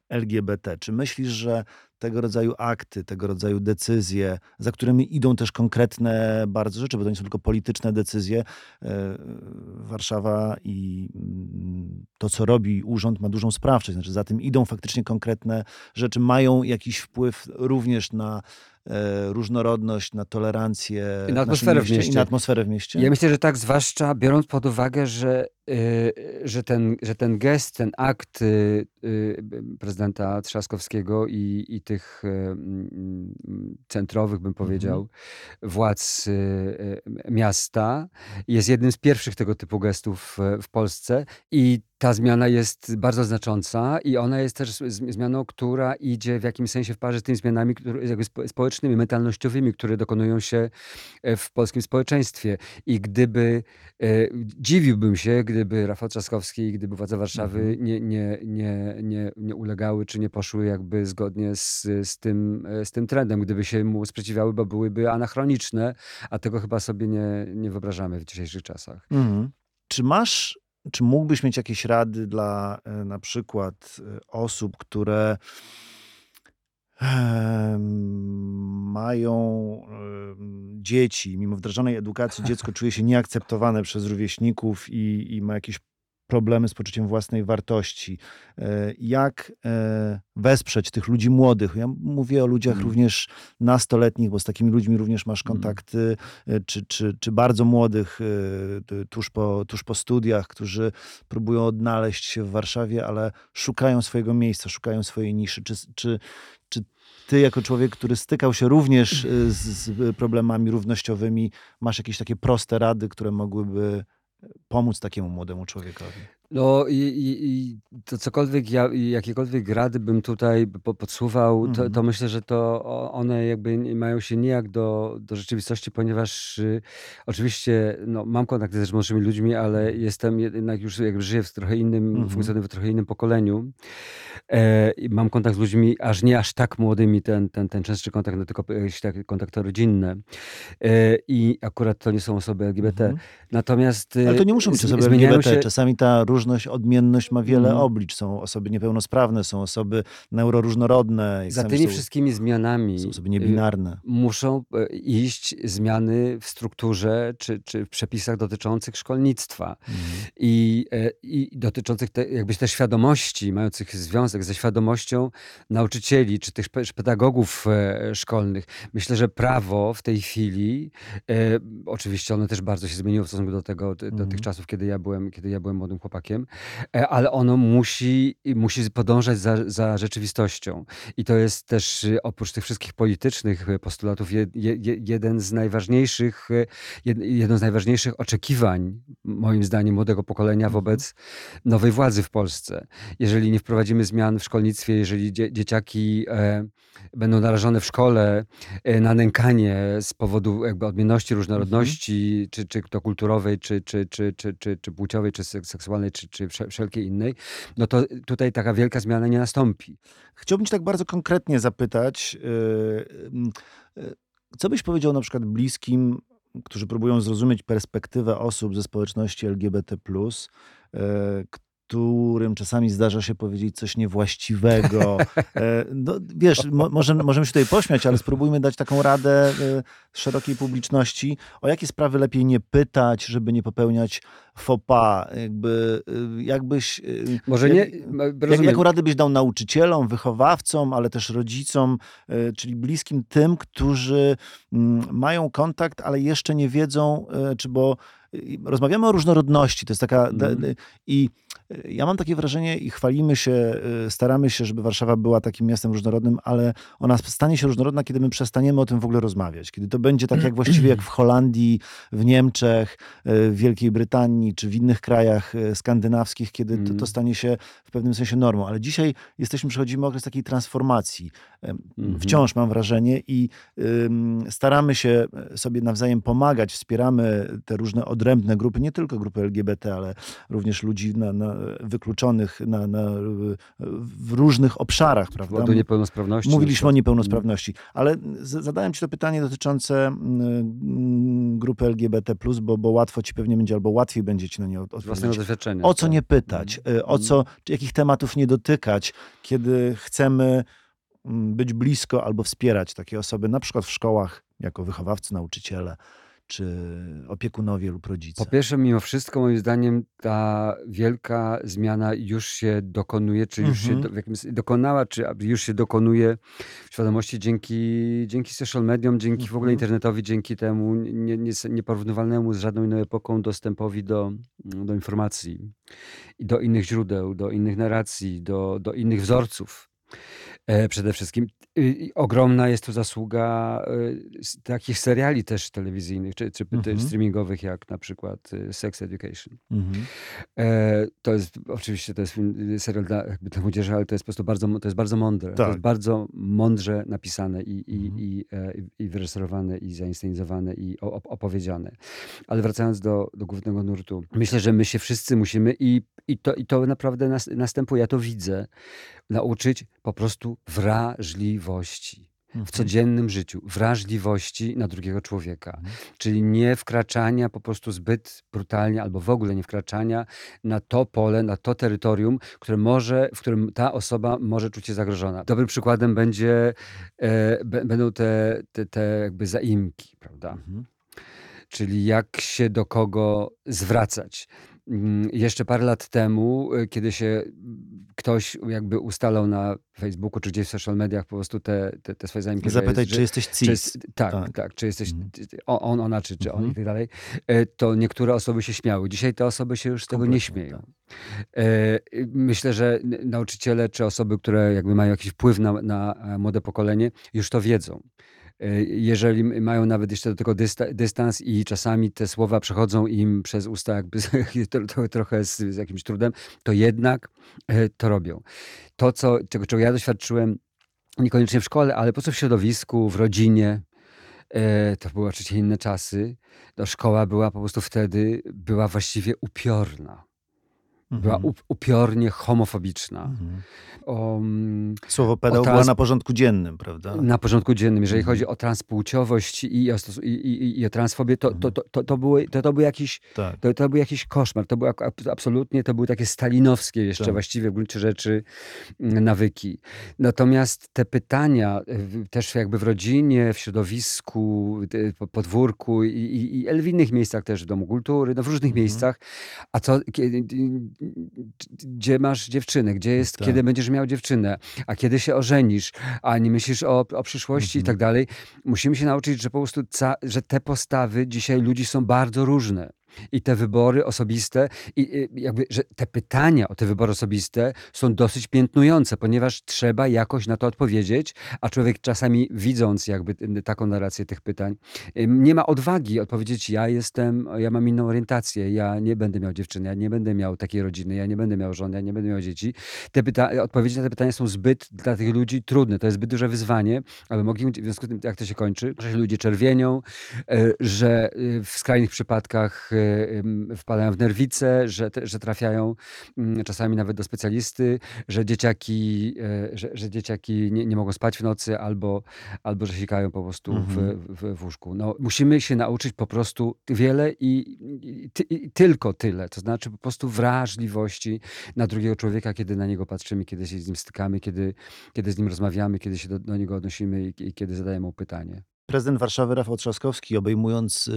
[SPEAKER 1] LGBT. Czy myślisz, że tego rodzaju akty, tego rodzaju decyzje, za którymi idą też konkretne bardzo rzeczy, bo to nie są tylko polityczne decyzje, e, Warszawa i mm, to, co robi urząd, ma dużą sprawczość. Znaczy, za tym idą faktycznie konkretne rzeczy, mają jakiś wpływ również na różnorodność, na tolerancję
[SPEAKER 2] I na
[SPEAKER 1] w
[SPEAKER 2] atmosferę w
[SPEAKER 1] mieście i
[SPEAKER 2] mieście.
[SPEAKER 1] na atmosferę w mieście.
[SPEAKER 2] Ja myślę, że tak, zwłaszcza biorąc pod uwagę, że, że, ten, że ten gest, ten akt y, y, prezydenta Trzaskowskiego i, i tych y, mm, centrowych, bym powiedział, władz y, y, miasta jest jednym z pierwszych tego typu gestów w, Polsce i ta zmiana jest bardzo znacząca i ona jest też zmianą, która idzie w jakimś sensie w parze z tymi zmianami społecznymi, mentalnościowymi, które dokonują się e, w polskim społeczeństwie. I gdyby, e, dziwiłbym się, gdyby gdyby Rafał Trzaskowski i gdyby władze Warszawy
[SPEAKER 1] Mhm.
[SPEAKER 2] nie, nie, nie, nie, nie ulegały, czy nie poszły jakby zgodnie z, z, tym, e, z tym trendem, gdyby się mu sprzeciwiały, bo byłyby anachroniczne, a tego chyba sobie nie, nie wyobrażamy w dzisiejszych czasach.
[SPEAKER 1] Mhm. Czy masz, czy mógłbyś mieć jakieś rady dla e, na przykład e, osób, które mają dzieci, mimo wdrażanej edukacji dziecko czuje się nieakceptowane przez rówieśników i, i ma jakieś problemy z poczuciem własnej wartości. E, Jak e, wesprzeć tych ludzi młodych? Ja mówię o ludziach
[SPEAKER 2] Mm.
[SPEAKER 1] również nastoletnich, bo z takimi ludźmi również masz
[SPEAKER 2] Mm.
[SPEAKER 1] kontakty, e, czy, czy, czy bardzo młodych tuż po, tuż po studiach, którzy próbują odnaleźć się w Warszawie, ale szukają swojego miejsca, szukają swojej niszy. Czy, czy ty, jako człowiek, który stykał się również z, z problemami równościowymi, masz jakieś takie proste rady, które mogłyby pomóc takiemu młodemu człowiekowi?
[SPEAKER 2] No i, i, i to cokolwiek ja, jakiekolwiek rady bym tutaj po- podsuwał, to, to
[SPEAKER 1] Mhm. myślę,
[SPEAKER 2] że to o- one jakby nie- mają się nijak do, do rzeczywistości, ponieważ y, oczywiście no, mam kontakty też z młodszymi ludźmi, ale jestem jednak już jakby żyję w trochę innym,
[SPEAKER 1] Mhm.
[SPEAKER 2] funkcjonuję w trochę innym pokoleniu. E, i mam kontakt z ludźmi aż nie aż tak młodymi, ten, ten, ten częstszy kontakt, no tylko jakieś takie kontakty rodzinne. E, I akurat to nie są osoby LGBT.
[SPEAKER 1] Mhm.
[SPEAKER 2] Natomiast
[SPEAKER 1] Ale to nie muszą być
[SPEAKER 2] zmi-
[SPEAKER 1] osoby
[SPEAKER 2] zmieniają
[SPEAKER 1] LGBT.
[SPEAKER 2] się.
[SPEAKER 1] Czasami ta różność, odmienność ma wiele
[SPEAKER 2] Mhm.
[SPEAKER 1] oblicz. Są osoby niepełnosprawne, są osoby neuroróżnorodne.
[SPEAKER 2] Za tymi
[SPEAKER 1] są,
[SPEAKER 2] wszystkimi
[SPEAKER 1] są
[SPEAKER 2] zmianami
[SPEAKER 1] osoby
[SPEAKER 2] y,
[SPEAKER 1] niebinarne.
[SPEAKER 2] muszą e, iść zmiany w strukturze czy, czy w przepisach dotyczących szkolnictwa
[SPEAKER 1] Mhm.
[SPEAKER 2] i, e, i dotyczących te, jakby też świadomości, mających związek ze świadomością nauczycieli czy pe- pedagogów e, szkolnych. Myślę, że prawo w tej chwili, oczywiście ono też bardzo się zmieniło w stosunku do tego, do
[SPEAKER 1] Mhm.
[SPEAKER 2] tych czasów, kiedy ja byłem, kiedy ja byłem młodym chłopakiem, e, ale ono musi, musi podążać za, za rzeczywistością. I to jest też y, oprócz tych wszystkich politycznych y, postulatów je, je, je- jeden z najważniejszych, y, jed, jedno z najważniejszych oczekiwań, moim zdaniem, młodego pokolenia
[SPEAKER 1] Mhm.
[SPEAKER 2] wobec nowej władzy w Polsce. Jeżeli nie wprowadzimy zmian w szkolnictwie, jeżeli dzie, dzieciaki e, będą narażone w szkole e, na nękanie z powodu jakby odmienności,
[SPEAKER 1] Mhm.
[SPEAKER 2] różnorodności, czy, czy to kulturowej, czy, czy, czy, czy, czy, czy płciowej, czy sek- seksualnej, czy, czy wszel- wszelkiej innej, no to tutaj taka wielka zmiana nie nastąpi.
[SPEAKER 1] Chciałbym cię tak bardzo konkretnie zapytać, yy, yy, co byś powiedział na przykład bliskim, którzy próbują zrozumieć perspektywę osób ze społeczności LGBT+, którym czasami zdarza się powiedzieć coś niewłaściwego. E, No, wiesz, mo, może, możemy się tutaj pośmiać, ale spróbujmy dać taką radę e, szerokiej publiczności, o jakie sprawy lepiej nie pytać, żeby nie popełniać faux pas. Jakby, e, jakbyś...
[SPEAKER 2] Może
[SPEAKER 1] jak-
[SPEAKER 2] nie,
[SPEAKER 1] jak, jaką radę byś dał nauczycielom, wychowawcom, ale też rodzicom, czyli bliskim tym, którzy mm, mają kontakt, ale jeszcze nie wiedzą, czy bo rozmawiamy o różnorodności, to jest taka... da- I ja mam takie wrażenie i chwalimy się, e, staramy się, żeby Warszawa była takim miastem różnorodnym, ale ona stanie się różnorodna, kiedy my przestaniemy o tym w ogóle rozmawiać. Kiedy to będzie tak jak właściwie jak w Holandii, w Niemczech, e, w Wielkiej Brytanii, czy w innych krajach e, skandynawskich, kiedy to, to
[SPEAKER 2] Mhm.
[SPEAKER 1] stanie się w pewnym sensie normą. Ale dzisiaj jesteśmy, przechodzimy okres takiej transformacji.
[SPEAKER 2] Mhm.
[SPEAKER 1] Wciąż mam wrażenie i staramy się e, sobie nawzajem pomagać, wspieramy te różne odrębne grupy, nie tylko grupy LGBT, ale również ludzi na, na, wykluczonych na, na, w różnych obszarach, prawda?
[SPEAKER 2] niepełnosprawności.
[SPEAKER 1] Mówiliśmy o niepełnosprawności, ale zadałem ci to pytanie dotyczące grupy LGBT, bo, bo łatwo ci pewnie będzie, albo łatwiej będzie ci na nie
[SPEAKER 2] własnego
[SPEAKER 1] odpowiedzieć.
[SPEAKER 2] doświadczenia.
[SPEAKER 1] O co
[SPEAKER 2] tak.
[SPEAKER 1] nie pytać, y, o
[SPEAKER 2] Mm.
[SPEAKER 1] co, jakich tematów nie dotykać, kiedy chcemy być blisko albo wspierać takie osoby, na przykład w szkołach, jako wychowawcy, nauczyciele, czy opiekunowie lub rodzice.
[SPEAKER 2] Po pierwsze, mimo wszystko, moim zdaniem, ta wielka zmiana już się dokonuje, czy już się
[SPEAKER 1] Mhm.
[SPEAKER 2] do, jakimś, dokonała, czy już się dokonuje w świadomości dzięki, dzięki social mediom, dzięki w ogóle
[SPEAKER 1] Mhm.
[SPEAKER 2] internetowi, dzięki temu nie, nie, nieporównywalnemu z żadną inną epoką dostępowi do, do informacji i do innych źródeł, do innych narracji, do, do innych wzorców. E, przede wszystkim. Y, ogromna jest tu zasługa y, takich seriali też telewizyjnych, czy, czy mhm. streamingowych, jak na przykład y, Sex Education. Mhm. E, to jest oczywiście to jest film, serial dla, jakby dla młodzieży, ale to jest po prostu bardzo, to jest bardzo mądre. Tak. To jest tak. bardzo mądrze napisane i, i, mhm. i, e, i wyreżyserowane, i zainscenizowane, i opowiedziane. Ale wracając do, do głównego nurtu, myślę, że my się wszyscy musimy i, i, to, i to naprawdę nas, następuje, ja to widzę, nauczyć po prostu wrażliwości w mhm. codziennym życiu, wrażliwości na drugiego człowieka. Mhm. Czyli nie wkraczania po prostu zbyt brutalnie albo w ogóle nie wkraczania na to pole, na to terytorium, które może, w którym ta osoba może czuć się zagrożona. Dobrym przykładem będzie, e, będą te, te, te jakby zaimki, prawda? Mhm. Czyli jak się do kogo zwracać. Mm, jeszcze parę lat temu, y, kiedy się ktoś jakby ustalał na Facebooku czy gdzieś w social mediach po prostu te, te, te swoje zaimki.
[SPEAKER 1] Zapytać, czy jesteś cis. Czy jest,
[SPEAKER 2] tak, tak, tak, czy jesteś mhm. on, ona, czy, czy on mhm. i tak dalej. E, to niektóre osoby się śmiały. Dzisiaj te osoby się już z tego nie śmieją. Tak. E, myślę, że nauczyciele czy osoby, które jakby mają jakiś wpływ na, na e, młode pokolenie, już to wiedzą. E, jeżeli mają nawet jeszcze do tego dystans i czasami te słowa przechodzą im przez usta jakby trochę z, z jakimś trudem, to jednak e, to robią. To, co, czego, czego ja doświadczyłem niekoniecznie w szkole, ale po co w środowisku, w rodzinie, e, to były oczywiście inne czasy. To szkoła była po prostu wtedy, była właściwie upiorna. Była mhm. upiornie homofobiczna. Mhm.
[SPEAKER 1] O, Słowo pedał trans... była na porządku dziennym, prawda?
[SPEAKER 2] Na porządku dziennym. Jeżeli mhm. chodzi o transpłciowość i, o, i, i, i o transfobię, to, to, to, to, to, były, to, to, był jakiś, tak. to, to był jakiś koszmar. To było absolutnie, to były takie stalinowskie jeszcze tak. właściwie w gruncie rzeczy nawyki. Natomiast te pytania też jakby w rodzinie, w środowisku, podwórku i, i, i w innych miejscach też, w Domu Kultury, no w różnych mhm. miejscach, a co, gdzie masz dziewczynę, gdzie jest, tak. kiedy będziesz miał dziewczynę, a kiedy się ożenisz, a nie myślisz o, o przyszłości mhm. i tak dalej. Musimy się nauczyć, że po prostu, ca, że te postawy dzisiaj ludzi są bardzo różne i te wybory osobiste, i jakby, że te pytania o te wybory osobiste są dosyć piętnujące, ponieważ trzeba jakoś na to odpowiedzieć, a człowiek czasami widząc jakby taką narrację tych pytań, nie ma odwagi odpowiedzieć, ja jestem, ja mam inną orientację, ja nie będę miał dziewczyny, ja nie będę miał takiej rodziny, ja nie będę miał żony, ja nie będę miał dzieci. Te pyta- odpowiedzi na te pytania są zbyt dla tych ludzi trudne, to jest zbyt duże wyzwanie, aby mogli, w związku z tym, jak to się kończy, że się ludzie czerwienią, e, że e, w skrajnych przypadkach e, wpadają w nerwice, że, że trafiają mm, czasami nawet do specjalisty, że dzieciaki, e, że, że dzieciaki nie, nie mogą spać w nocy albo, albo że sikają po prostu mhm. w, w, w łóżku. No, musimy się nauczyć po prostu wiele i, i, i, tylko tyle. To znaczy po prostu wrażliwości na drugiego człowieka, kiedy na niego patrzymy, kiedy się z nim stykamy, kiedy, kiedy z nim rozmawiamy, kiedy się do, do niego odnosimy i, i kiedy zadajemy mu pytanie.
[SPEAKER 1] Prezydent Warszawy Rafał Trzaskowski obejmując y,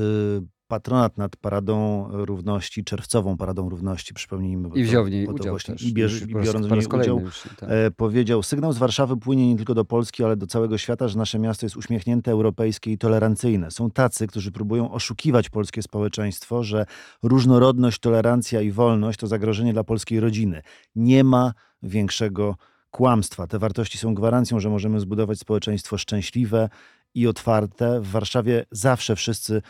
[SPEAKER 1] patronat nad Paradą Równości, czerwcową Paradą Równości, przypomnijmy.
[SPEAKER 2] I wziął w niej udział właśnie,
[SPEAKER 1] też, I, bierz, i biorąc w niej udział, już, tak. e, powiedział, sygnał z Warszawy płynie nie tylko do Polski, ale do całego świata, że nasze miasto jest uśmiechnięte, europejskie i tolerancyjne. Są tacy, którzy próbują oszukiwać polskie społeczeństwo, że różnorodność, tolerancja i wolność to zagrożenie dla polskiej rodziny. Nie ma większego kłamstwa. Te wartości są gwarancją, że możemy zbudować społeczeństwo szczęśliwe i otwarte. W Warszawie zawsze wszyscy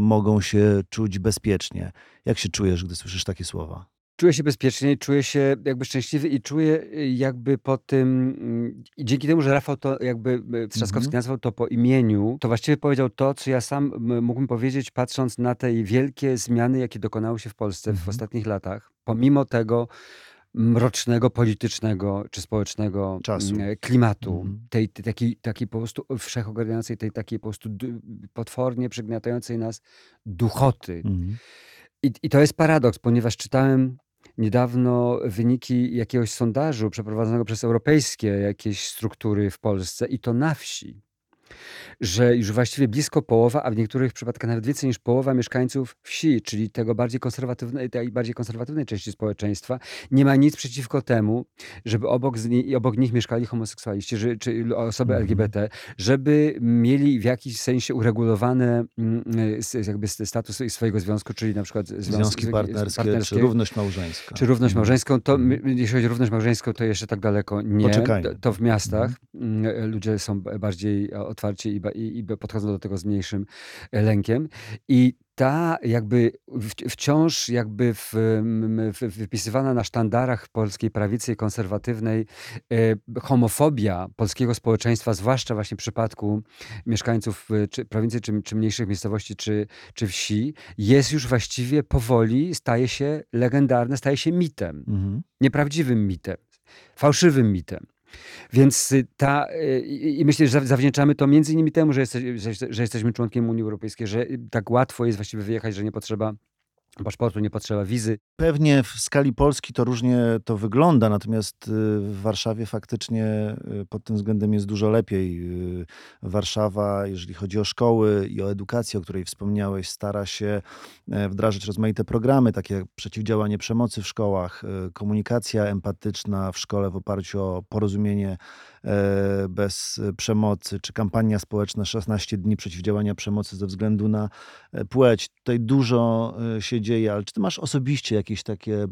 [SPEAKER 1] mogą się czuć bezpiecznie. Jak się czujesz, gdy słyszysz takie słowa?
[SPEAKER 2] Czuję się bezpiecznie, czuję się jakby szczęśliwy i czuję y, jakby po tym, mm, dzięki temu, że Rafał to jakby y, Trzaskowski mhm. nazwał to po imieniu, to właściwie powiedział to, co ja sam mógłbym powiedzieć, patrząc na te wielkie zmiany, jakie dokonały się w Polsce w mhm. ostatnich latach. Pomimo tego, mrocznego politycznego czy społecznego Czasu. Mm, klimatu, mhm. tej, tej takiej, takiej po prostu wszechogarniającej, tej takiej po prostu potwornie przygniatającej nas duchoty. Mhm. I, I to jest paradoks, ponieważ czytałem niedawno wyniki jakiegoś sondażu przeprowadzonego przez europejskie jakieś struktury w Polsce i to na wsi. Że już właściwie blisko połowa, a w niektórych przypadkach nawet więcej niż połowa mieszkańców wsi, czyli tego bardziej konserwatywnej, tej bardziej konserwatywnej części społeczeństwa, nie ma nic przeciwko temu, żeby obok, z, obok nich mieszkali homoseksualiści że, czy osoby
[SPEAKER 1] Mhm.
[SPEAKER 2] LGBT, żeby mieli w jakiś sensie uregulowane mm, jakby status swojego związku, czyli na przykład związki,
[SPEAKER 1] Związki partnerskie, czy równość małżeńska.
[SPEAKER 2] czy równość
[SPEAKER 1] Mhm.
[SPEAKER 2] małżeńską, to
[SPEAKER 1] Mhm.
[SPEAKER 2] jeśli chodzi o równość małżeńską, to jeszcze tak daleko nie.
[SPEAKER 1] Poczekajmy.
[SPEAKER 2] To, w miastach mm, ludzie są bardziej e, otwarci i, i, i podchodzą do tego z mniejszym e, lękiem. I ta jakby wciąż jakby w, w, wypisywana na sztandarach polskiej prawicy konserwatywnej e, homofobia polskiego społeczeństwa, zwłaszcza właśnie w przypadku mieszkańców e, czy prowincji, czy, czy mniejszych miejscowości, czy, czy wsi, jest już właściwie powoli, staje się legendarne, staje się mitem
[SPEAKER 1] Mhm.
[SPEAKER 2] nieprawdziwym mitem, fałszywym mitem. Więc y, ta, y, i myślę, że za- zawdzięczamy to między innymi temu, że, jeste, że, że jesteśmy członkiem Unii Europejskiej, że y, tak łatwo jest właściwie wyjechać, że nie potrzeba paszportu, nie potrzeba wizy.
[SPEAKER 1] Pewnie w skali Polski to różnie to wygląda, natomiast y, w Warszawie faktycznie y, pod tym względem jest dużo lepiej. Y, Warszawa, jeżeli chodzi o szkoły i o edukację, o której wspomniałeś, stara się e, wdrażać rozmaite programy, takie jak przeciwdziałanie przemocy w szkołach, komunikacja empatyczna w szkole w oparciu o porozumienie bez przemocy, czy kampania społeczna 16 dni przeciwdziałania przemocy ze względu na e, płeć. Tutaj dużo e, się dzieje, ale czy ty masz osobiście jakieś takie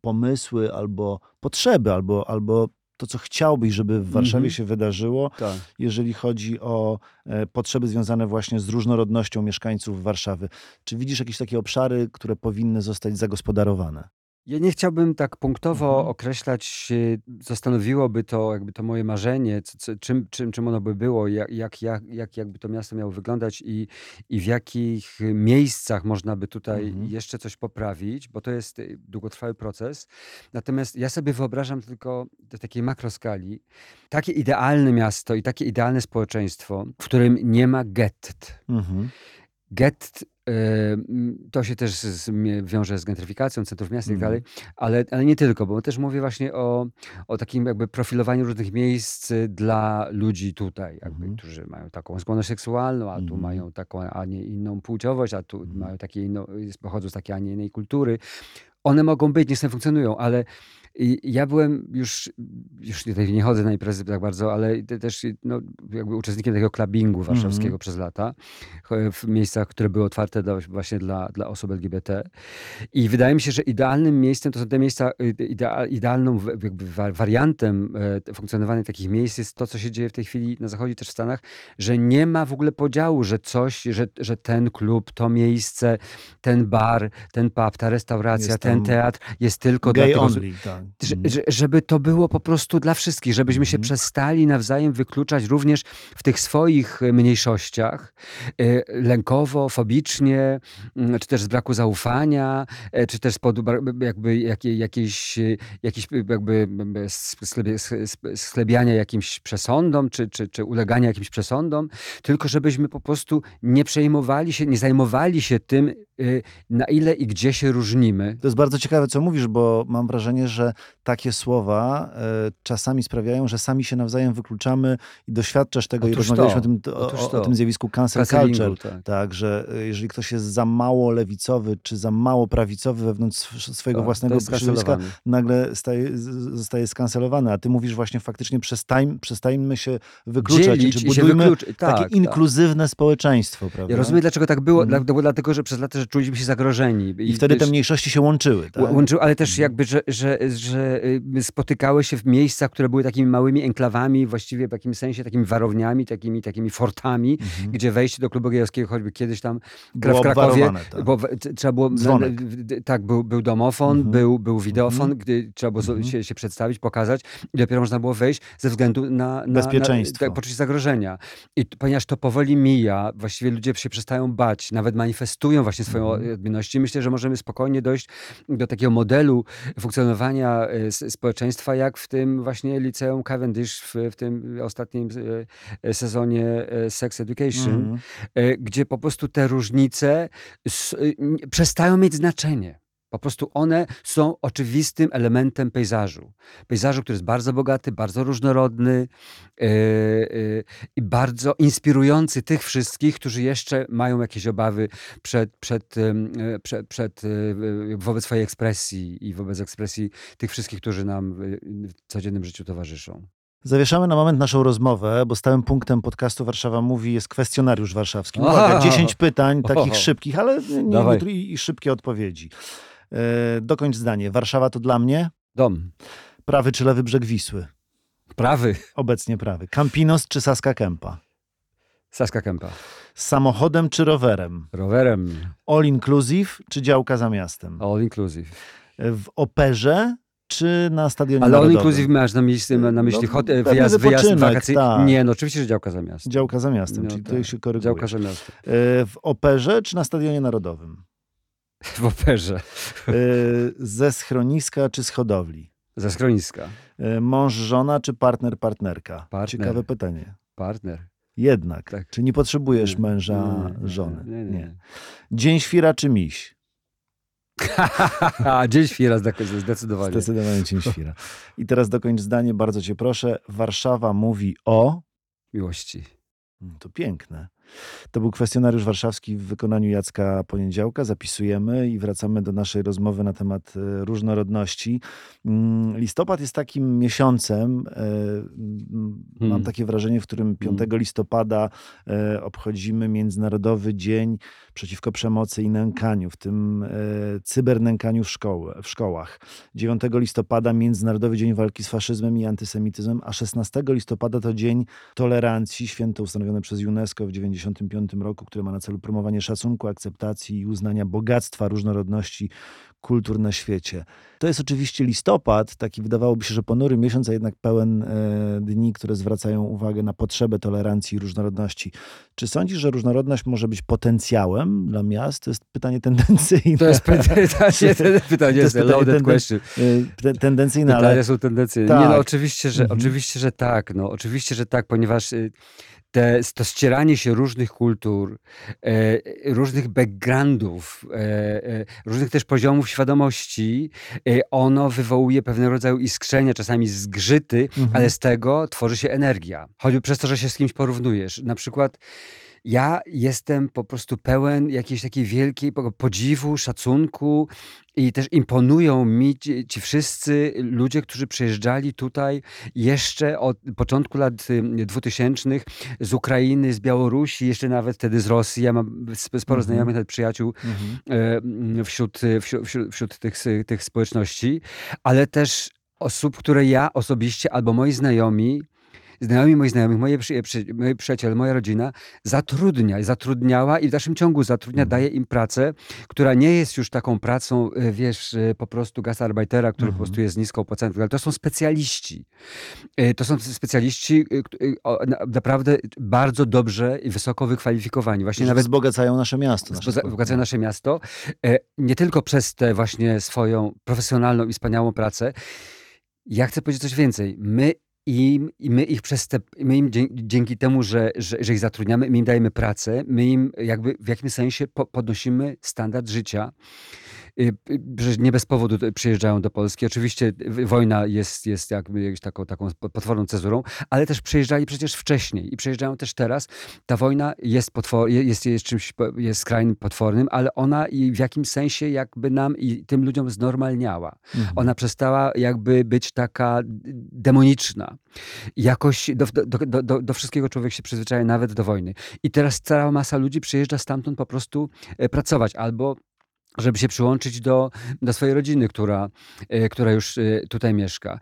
[SPEAKER 1] pomysły albo potrzeby, albo, albo to, co chciałbyś, żeby w Warszawie
[SPEAKER 2] Mhm.
[SPEAKER 1] się wydarzyło,
[SPEAKER 2] Tak.
[SPEAKER 1] jeżeli chodzi o e, potrzeby związane właśnie z różnorodnością mieszkańców Warszawy? Czy widzisz jakieś takie obszary, które powinny zostać zagospodarowane?
[SPEAKER 2] Ja nie chciałbym tak punktowo
[SPEAKER 1] Mhm.
[SPEAKER 2] określać, y, zastanowiłoby to jakby to moje marzenie, c- c- czym, czym, czym ono by było, jak, jak, jak, jak jakby to miasto miało wyglądać i, i w jakich miejscach można by tutaj
[SPEAKER 1] Mhm.
[SPEAKER 2] jeszcze coś poprawić, bo to jest y, długotrwały proces. Natomiast ja sobie wyobrażam tylko w takiej makroskali takie idealne miasto i takie idealne społeczeństwo, w którym nie ma gett.
[SPEAKER 1] Mhm.
[SPEAKER 2] Y, mm, to się też z, wiąże z gentryfikacją centrów miast i tak
[SPEAKER 1] Mhm.
[SPEAKER 2] dalej, ale, ale nie tylko, bo też mówię właśnie o, o takim jakby profilowaniu różnych miejsc y, dla ludzi tutaj, jakby,
[SPEAKER 1] Mhm.
[SPEAKER 2] którzy mają taką skłonność seksualną, a tu
[SPEAKER 1] Mhm.
[SPEAKER 2] mają taką, a nie inną płciowość, a tu
[SPEAKER 1] Mhm.
[SPEAKER 2] mają takie inno, pochodzą z takiej, a nie innej kultury. One mogą być, niech funkcjonują, ale i ja byłem już, już tutaj nie chodzę na imprezy tak bardzo, ale te- też no, jakby uczestnikiem takiego clubbingu warszawskiego
[SPEAKER 1] Mhm.
[SPEAKER 2] przez lata, w miejscach, które były otwarte dla, właśnie dla, dla osób LGBT. I wydaje mi się, że idealnym miejscem to są te miejsca, y, idea, idealną jakby wa- wariantem e, funkcjonowania takich miejsc jest to, co się dzieje w tej chwili na zachodzie, też w Stanach, że nie ma w ogóle podziału, że coś, że, że ten klub, to miejsce, ten bar, ten pub, ta restauracja, ten teatr jest tylko dla tych osób,
[SPEAKER 1] only, tak.
[SPEAKER 2] Że,
[SPEAKER 1] Mhm.
[SPEAKER 2] że, żeby to było po prostu dla wszystkich, żebyśmy się
[SPEAKER 1] Mhm.
[SPEAKER 2] przestali nawzajem wykluczać również w tych swoich e, mniejszościach, e, lękowo, fobicznie, czy też z braku zaufania, e, czy też z powodu jakby jakiej, jakiejś, jakiejś jakby schlebiania jakimś przesądom, czy, czy, czy ulegania jakimś przesądom, tylko żebyśmy po prostu nie przejmowali się, nie zajmowali się tym, na ile i gdzie się różnimy.
[SPEAKER 1] To jest bardzo ciekawe, co mówisz, bo mam wrażenie, że takie słowa e, czasami sprawiają, że sami się nawzajem wykluczamy i doświadczasz tego i
[SPEAKER 2] Otóż
[SPEAKER 1] rozmawialiśmy
[SPEAKER 2] to,
[SPEAKER 1] o tym, o, o, tym zjawisku cancel culture.
[SPEAKER 2] tak.
[SPEAKER 1] Tak, że e, jeżeli ktoś jest za mało lewicowy, czy za mało prawicowy wewnątrz sw- swojego
[SPEAKER 2] Tak,
[SPEAKER 1] własnego środowiska, nagle staje, zostaje skancelowany. A ty mówisz właśnie faktycznie przestań, przestańmy się wykluczać,
[SPEAKER 2] Dzielić
[SPEAKER 1] czy
[SPEAKER 2] i
[SPEAKER 1] budujmy.
[SPEAKER 2] Tak,
[SPEAKER 1] takie
[SPEAKER 2] tak.
[SPEAKER 1] inkluzywne społeczeństwo, prawda?
[SPEAKER 2] Ja rozumiem, dlaczego tak było. Było dlatego, że przez lata, że czuliśmy się zagrożeni.
[SPEAKER 1] I wtedy te mniejszości się łączyły, tak?
[SPEAKER 2] łączyły, ale też
[SPEAKER 1] Mhm.
[SPEAKER 2] jakby, że, że, że y, spotykały się w miejscach, które były takimi małymi enklawami, właściwie w jakimś sensie takimi warowniami, takimi, takimi fortami,
[SPEAKER 1] Mhm.
[SPEAKER 2] gdzie wejście do klubu gejowskiego, choćby kiedyś tam
[SPEAKER 1] Było
[SPEAKER 2] w Krakowie,
[SPEAKER 1] tak.
[SPEAKER 2] bo trzeba było,
[SPEAKER 1] Dzwonek.
[SPEAKER 2] tak, był, był domofon,
[SPEAKER 1] Mhm.
[SPEAKER 2] był, był wideofon,
[SPEAKER 1] Mhm.
[SPEAKER 2] gdy trzeba było
[SPEAKER 1] Mhm.
[SPEAKER 2] się, się przedstawić, pokazać i dopiero można było wejść ze względu na, na
[SPEAKER 1] Bezpieczeństwo.
[SPEAKER 2] Na, tak, poczucie zagrożenia. I ponieważ to powoli mija, właściwie ludzie się przestają bać, nawet manifestują właśnie swoją
[SPEAKER 1] Mhm.
[SPEAKER 2] odmienność. I myślę, że możemy spokojnie dojść do takiego modelu funkcjonowania s- społeczeństwa, jak w tym właśnie liceum Cavendish w, w tym ostatnim e, e, sezonie Sex Education, e, gdzie po prostu te różnice przestają mieć znaczenie. Po prostu one są oczywistym elementem pejzażu. Pejzażu, który jest bardzo bogaty, bardzo różnorodny yy, yy, i bardzo inspirujący tych wszystkich, którzy jeszcze mają jakieś obawy przed, przed, yy, przed, przed wobec swojej ekspresji i wobec ekspresji tych wszystkich, którzy nam w codziennym życiu towarzyszą.
[SPEAKER 1] Zawieszamy na moment naszą rozmowę, bo stałym punktem podcastu Warszawa Mówi jest kwestionariusz warszawski. Uwaga, 10 pytań, takich szybkich, ale nie, i, i szybkie odpowiedzi. E, dokończ zdanie. Warszawa to dla mnie?
[SPEAKER 2] Dom.
[SPEAKER 1] Prawy czy lewy brzeg Wisły?
[SPEAKER 2] Prawy.
[SPEAKER 1] Obecnie prawy. Campinos czy Saska Kępa?
[SPEAKER 2] Saska Kępa.
[SPEAKER 1] Samochodem czy rowerem?
[SPEAKER 2] Rowerem.
[SPEAKER 1] All inclusive czy działka za miastem?
[SPEAKER 2] All inclusive.
[SPEAKER 1] W operze czy na stadionie
[SPEAKER 2] Ale
[SPEAKER 1] narodowym?
[SPEAKER 2] all inclusive masz na myśli, na myśli no, hot, wyjazd, wyjazd wakacyjny? Tak. Nie, no oczywiście, że działka za miastem.
[SPEAKER 1] Działka za miastem, no, czyli tak. tutaj się koryguje.
[SPEAKER 2] Działka za miastem. E,
[SPEAKER 1] w operze czy na stadionie narodowym?
[SPEAKER 2] W operze.
[SPEAKER 1] E, ze schroniska czy z hodowli?
[SPEAKER 2] Ze schroniska.
[SPEAKER 1] E, mąż, żona czy partner, partnerka?
[SPEAKER 2] Partner.
[SPEAKER 1] Ciekawe pytanie.
[SPEAKER 2] Partner.
[SPEAKER 1] Jednak. Tak. Czy nie potrzebujesz nie, męża, nie, żony?
[SPEAKER 2] Nie, nie,
[SPEAKER 1] Dzień świra czy miś?
[SPEAKER 2] Dzień świra zdecydowanie.
[SPEAKER 1] Zdecydowanie dzień świra. I teraz dokończ zdanie, bardzo cię proszę. Warszawa mówi o...
[SPEAKER 2] Miłości.
[SPEAKER 1] Mm, to piękne. To był kwestionariusz warszawski w wykonaniu Jacka Poniedziałka. Zapisujemy i wracamy do naszej rozmowy na temat e, różnorodności. Mm, listopad jest takim miesiącem, e, mam hmm. takie wrażenie, w którym 5 hmm. listopada e, obchodzimy Międzynarodowy Dzień przeciwko przemocy i nękaniu, w tym cybernękaniu w, szkoły, w szkołach. 9 listopada Międzynarodowy Dzień Walki z Faszyzmem i Antysemityzmem, a 16 listopada to Dzień Tolerancji, święto ustanowione przez UNESCO w 90 1995 roku, który ma na celu promowanie szacunku, akceptacji i uznania bogactwa różnorodności kultur na świecie. To jest oczywiście listopad, taki wydawałoby się, że ponury miesiąc, a jednak pełen e, dni, które zwracają uwagę na potrzebę tolerancji i różnorodności. Czy sądzisz, że różnorodność może być potencjałem dla miast? To jest pytanie tendencyjne.
[SPEAKER 2] To jest pytanie, pytanie, to jest loaded question.
[SPEAKER 1] E, tendencyjne,
[SPEAKER 2] Pytania ale... są tendencyjne. Tak. Nie, no oczywiście, że, mhm. oczywiście, że tak. No, oczywiście, że tak, ponieważ y, te, to ścieranie się różnych kultur, e, różnych backgroundów, e, e, różnych też poziomów świadomości, ono wywołuje pewnego rodzaju iskrzenia, czasami zgrzyty, mhm. ale z tego tworzy się energia. Choćby przez to, że się z kimś porównujesz. Na przykład ja jestem po prostu pełen jakiejś takiej wielkiej podziwu, szacunku i też imponują mi ci, ci wszyscy ludzie, którzy przyjeżdżali tutaj jeszcze od początku lat 2000 z Ukrainy, z Białorusi, jeszcze nawet wtedy z Rosji. Ja mam sporo mhm. znajomych, nawet przyjaciół mhm. wśród, wśród, wśród, wśród tych, tych społeczności, ale też osób, które ja osobiście albo moi znajomi znajomi moich znajomych, moje przy, przy, moi przyjaciele, moja rodzina zatrudnia, zatrudniała i w dalszym ciągu zatrudnia, mhm. daje im pracę, która nie jest już taką pracą, e, wiesz, e, po prostu gastarbeitera, który mhm. po prostu jest nisko opłacany, ale to są specjaliści. E, to są specjaliści naprawdę bardzo dobrze i wysoko wykwalifikowani.
[SPEAKER 1] Właśnie nawet wzbogacają nasze miasto.
[SPEAKER 2] Nasze wzbogacają nasze miasto. Nie tylko przez tę właśnie swoją profesjonalną i wspaniałą pracę, ja chcę powiedzieć coś więcej. My i, I, my ich przez te, my im dzięki, temu, że, że, że, ich zatrudniamy, my im dajemy pracę, my im jakby w jakimś sensie po, podnosimy standard życia. Y, y, nie bez powodu przyjeżdżają do Polski. Oczywiście wojna jest, jest jakby taką, taką potworną cezurą, ale też przyjeżdżali przecież wcześniej i przyjeżdżają też teraz. Ta wojna jest, potwor, jest, jest czymś, jest skrajnym potwornym, ale ona w jakimś sensie jakby nam i tym ludziom znormalniała. Mhm. Ona przestała jakby być taka demoniczna. Jakoś do, do, do, do wszystkiego człowiek się przyzwyczaja, nawet do wojny. I teraz cała masa ludzi przyjeżdża stamtąd po prostu e, pracować albo żeby się przyłączyć do, do swojej rodziny, która, e, która już e, tutaj mieszka.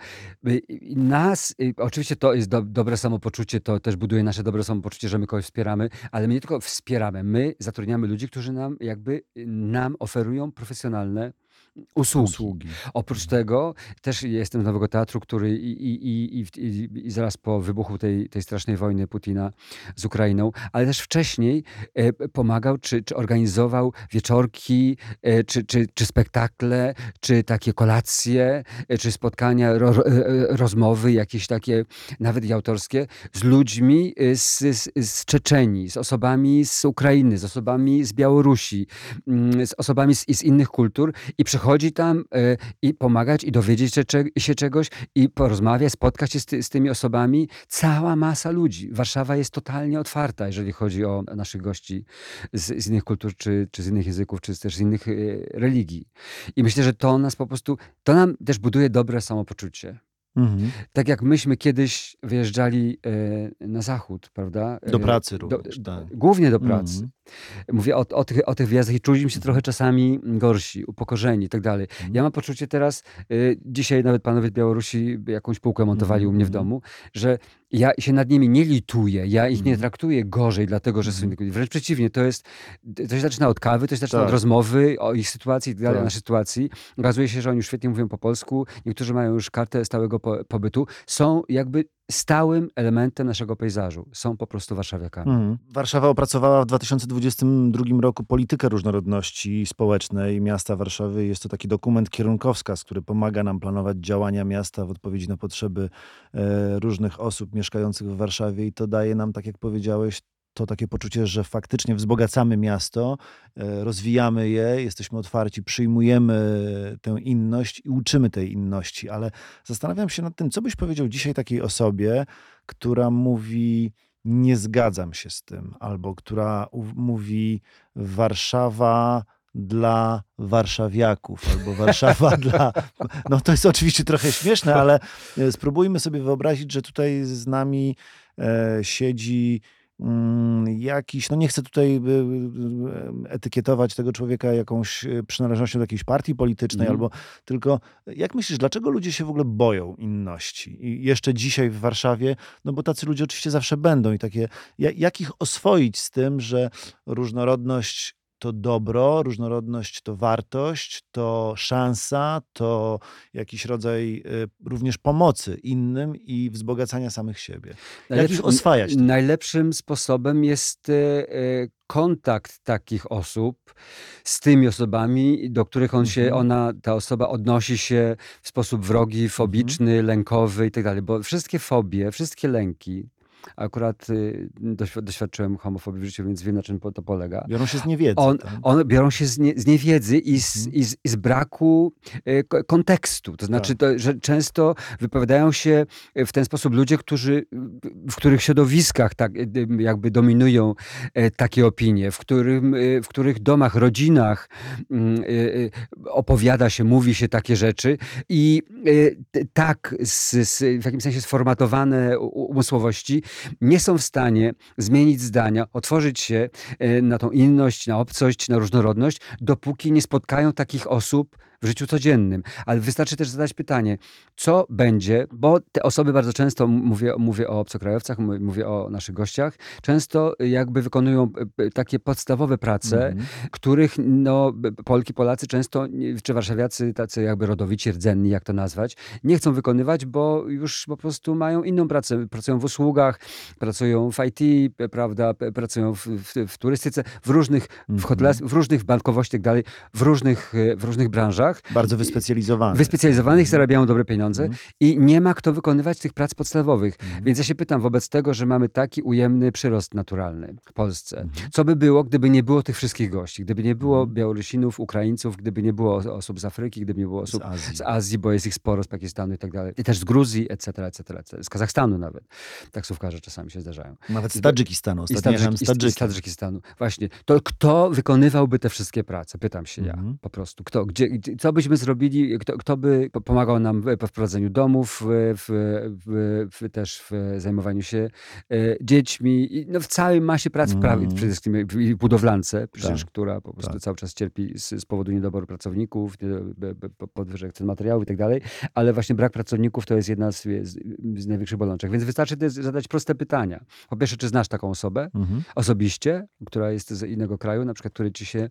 [SPEAKER 2] Nas, oczywiście to jest do, dobre samopoczucie, to też buduje nasze dobre samopoczucie, że my kogoś wspieramy, ale my nie tylko wspieramy, my zatrudniamy ludzi, którzy nam jakby nam oferują profesjonalne usługi. usługi. Oprócz tego też jestem z Nowego Teatru, który i, i, i, i, i zaraz po wybuchu tej, tej strasznej wojny Putina z Ukrainą, ale też wcześniej e, pomagał, czy, czy organizował wieczorki, e, czy, czy, czy spektakle, czy takie kolacje, e, czy spotkania, ro, rozmowy jakieś takie, nawet i autorskie, z ludźmi z, z, z Czeczenii, z osobami z Ukrainy, z osobami z Białorusi, mm, z osobami z, z innych kultur i przychodził przychodzi tam e, i pomagać, i dowiedzieć się, się czegoś, i porozmawiać, spotkać się z, ty, z tymi osobami. Cała masa ludzi. Warszawa jest totalnie otwarta, jeżeli chodzi o naszych gości z, z innych kultur, czy, czy z innych języków, czy też z innych e, religii. I myślę, że to nas po prostu, to nam też buduje dobre samopoczucie.
[SPEAKER 1] Mhm.
[SPEAKER 2] Tak jak myśmy kiedyś wyjeżdżali e, na zachód, prawda?
[SPEAKER 1] Do
[SPEAKER 2] E,
[SPEAKER 1] pracy
[SPEAKER 2] do-
[SPEAKER 1] również, tak.
[SPEAKER 2] Głównie do pracy.
[SPEAKER 1] Mhm.
[SPEAKER 2] Mówię o, o, tych, o tych wyjazdach i czuliśmy się trochę czasami gorsi, upokorzeni i tak dalej.
[SPEAKER 1] Mhm.
[SPEAKER 2] Ja mam poczucie teraz, y, dzisiaj nawet panowie z Białorusi jakąś półkę montowali u mnie w
[SPEAKER 1] Mhm.
[SPEAKER 2] domu, że ja się nad nimi nie lituję, ja ich nie
[SPEAKER 1] Mhm.
[SPEAKER 2] traktuję gorzej, dlatego że są
[SPEAKER 1] Mhm.
[SPEAKER 2] inni. Wręcz przeciwnie, to jest, to się zaczyna od kawy, to się zaczyna
[SPEAKER 1] Tak.
[SPEAKER 2] od rozmowy o ich sytuacji i tak dalej,
[SPEAKER 1] Tak.
[SPEAKER 2] naszej sytuacji. Okazuje się, że oni już świetnie mówią po polsku, niektórzy mają już kartę stałego po, pobytu, są jakby stałym elementem naszego pejzażu. Są po prostu warszawiakami.
[SPEAKER 1] Mhm. Warszawa opracowała w 2022 roku politykę różnorodności społecznej miasta Warszawy. Jest to taki dokument kierunkowskaz, który pomaga nam planować działania miasta w odpowiedzi na potrzeby e, różnych osób mieszkających w Warszawie i to daje nam, tak jak powiedziałeś, to takie poczucie, że faktycznie wzbogacamy miasto, e, rozwijamy je, jesteśmy otwarci, przyjmujemy tę inność i uczymy tej inności. Ale zastanawiam się nad tym, co byś powiedział dzisiaj takiej osobie, która mówi: Nie zgadzam się z tym, albo która mówi: Warszawa dla warszawiaków, albo Warszawa dla. No to jest oczywiście trochę śmieszne, ale e, spróbujmy sobie wyobrazić, że tutaj z nami e, siedzi jakiś, no nie chcę tutaj y, y, etykietować tego człowieka jakąś y, przynależnością do jakiejś partii politycznej,
[SPEAKER 2] Mhm.
[SPEAKER 1] albo tylko jak myślisz, dlaczego ludzie się w ogóle boją inności? I jeszcze dzisiaj w Warszawie, no bo tacy ludzie oczywiście zawsze będą i takie, ja- jak ich oswoić z tym, że różnorodność to dobro, różnorodność to wartość, to szansa, to jakiś rodzaj y, również pomocy innym i wzbogacania samych siebie. Jak ich oswajać?
[SPEAKER 2] Najlepszym sposobem jest e, e, kontakt takich osób z tymi osobami, do których on się,
[SPEAKER 1] Mhm.
[SPEAKER 2] ona, ta osoba odnosi się w sposób wrogi, fobiczny, lękowy i tak dalej. Bo wszystkie fobie, wszystkie lęki, akurat y, doświ- doświadczyłem homofobii w życiu, więc wiem na czym to polega.
[SPEAKER 1] Biorą się z niewiedzy.
[SPEAKER 2] On,
[SPEAKER 1] tak?
[SPEAKER 2] one biorą się z, nie, z niewiedzy i z,
[SPEAKER 1] Mhm.
[SPEAKER 2] i, z, i z braku ko- kontekstu. To znaczy, to, że często wypowiadają się w ten sposób ludzie, którzy, w których środowiskach tak jakby dominują takie opinie, w, którym, w których domach, rodzinach mm, opowiada się, mówi się takie rzeczy i tak z, z, w jakimś sensie sformatowane umysłowości nie są w stanie zmienić zdania, otworzyć się e, na tą inność, na obcość, na różnorodność, dopóki nie spotkają takich osób w życiu codziennym. Ale wystarczy też zadać pytanie, co będzie, bo te osoby bardzo często, mówię, mówię o obcokrajowcach, mówię o naszych gościach, często jakby wykonują takie podstawowe prace,
[SPEAKER 1] Mhm.
[SPEAKER 2] których no, Polki, Polacy często, czy warszawiacy, tacy jakby rodowici, rdzenni, jak to nazwać, nie chcą wykonywać, bo już po prostu mają inną pracę. Pracują w usługach, pracują w IT, prawda, pracują w, w, w turystyce, w różnych, w
[SPEAKER 1] Mhm.
[SPEAKER 2] hotelarstwie, w różnych bankowości i tak dalej, w różnych, e, w różnych branżach.
[SPEAKER 1] Bardzo wyspecjalizowane.
[SPEAKER 2] Wyspecjalizowanych zarabiają dobre pieniądze
[SPEAKER 1] Mhm.
[SPEAKER 2] i nie ma kto wykonywać tych prac podstawowych.
[SPEAKER 1] Mhm.
[SPEAKER 2] Więc ja się pytam, wobec tego, że mamy taki ujemny przyrost naturalny w Polsce,
[SPEAKER 1] Mhm.
[SPEAKER 2] co by było, gdyby nie było tych wszystkich gości, gdyby nie było
[SPEAKER 1] Mhm.
[SPEAKER 2] Białorusinów, Ukraińców, gdyby nie było os- osób z Afryki, gdyby nie było
[SPEAKER 1] Z
[SPEAKER 2] osób
[SPEAKER 1] Azji.
[SPEAKER 2] z Azji, bo jest ich sporo, z Pakistanu i tak dalej, i też z Gruzji, etc., etc., etc., z Kazachstanu nawet. Taksówkarze czasami się zdarzają.
[SPEAKER 1] Nawet z Tadżykistanu. Ostatnio z
[SPEAKER 2] i z- z. Tadżykistanu. Właśnie. To kto wykonywałby te wszystkie prace? Pytam się ja
[SPEAKER 1] Mhm.
[SPEAKER 2] po prostu. Kto? Gdzie, co byśmy zrobili? Kto, kto by po- pomagał nam we wprowadzeniu domów, w, w, w, też w zajmowaniu się e, dziećmi, i no w całej masie prac,
[SPEAKER 1] Mhm.
[SPEAKER 2] prawie, przede wszystkim w budowlance, przecież,
[SPEAKER 1] Tak.
[SPEAKER 2] która po prostu
[SPEAKER 1] Tak.
[SPEAKER 2] cały czas cierpi z, z powodu niedoboru pracowników, podwyżek cen materiałów i tak dalej, ale właśnie brak pracowników to jest jedna z, z, z największych bolączek. Więc wystarczy zadać proste pytania. Po pierwsze, czy znasz taką osobę?
[SPEAKER 1] Mhm.
[SPEAKER 2] osobiście, która jest z innego kraju, na przykład, który ci się,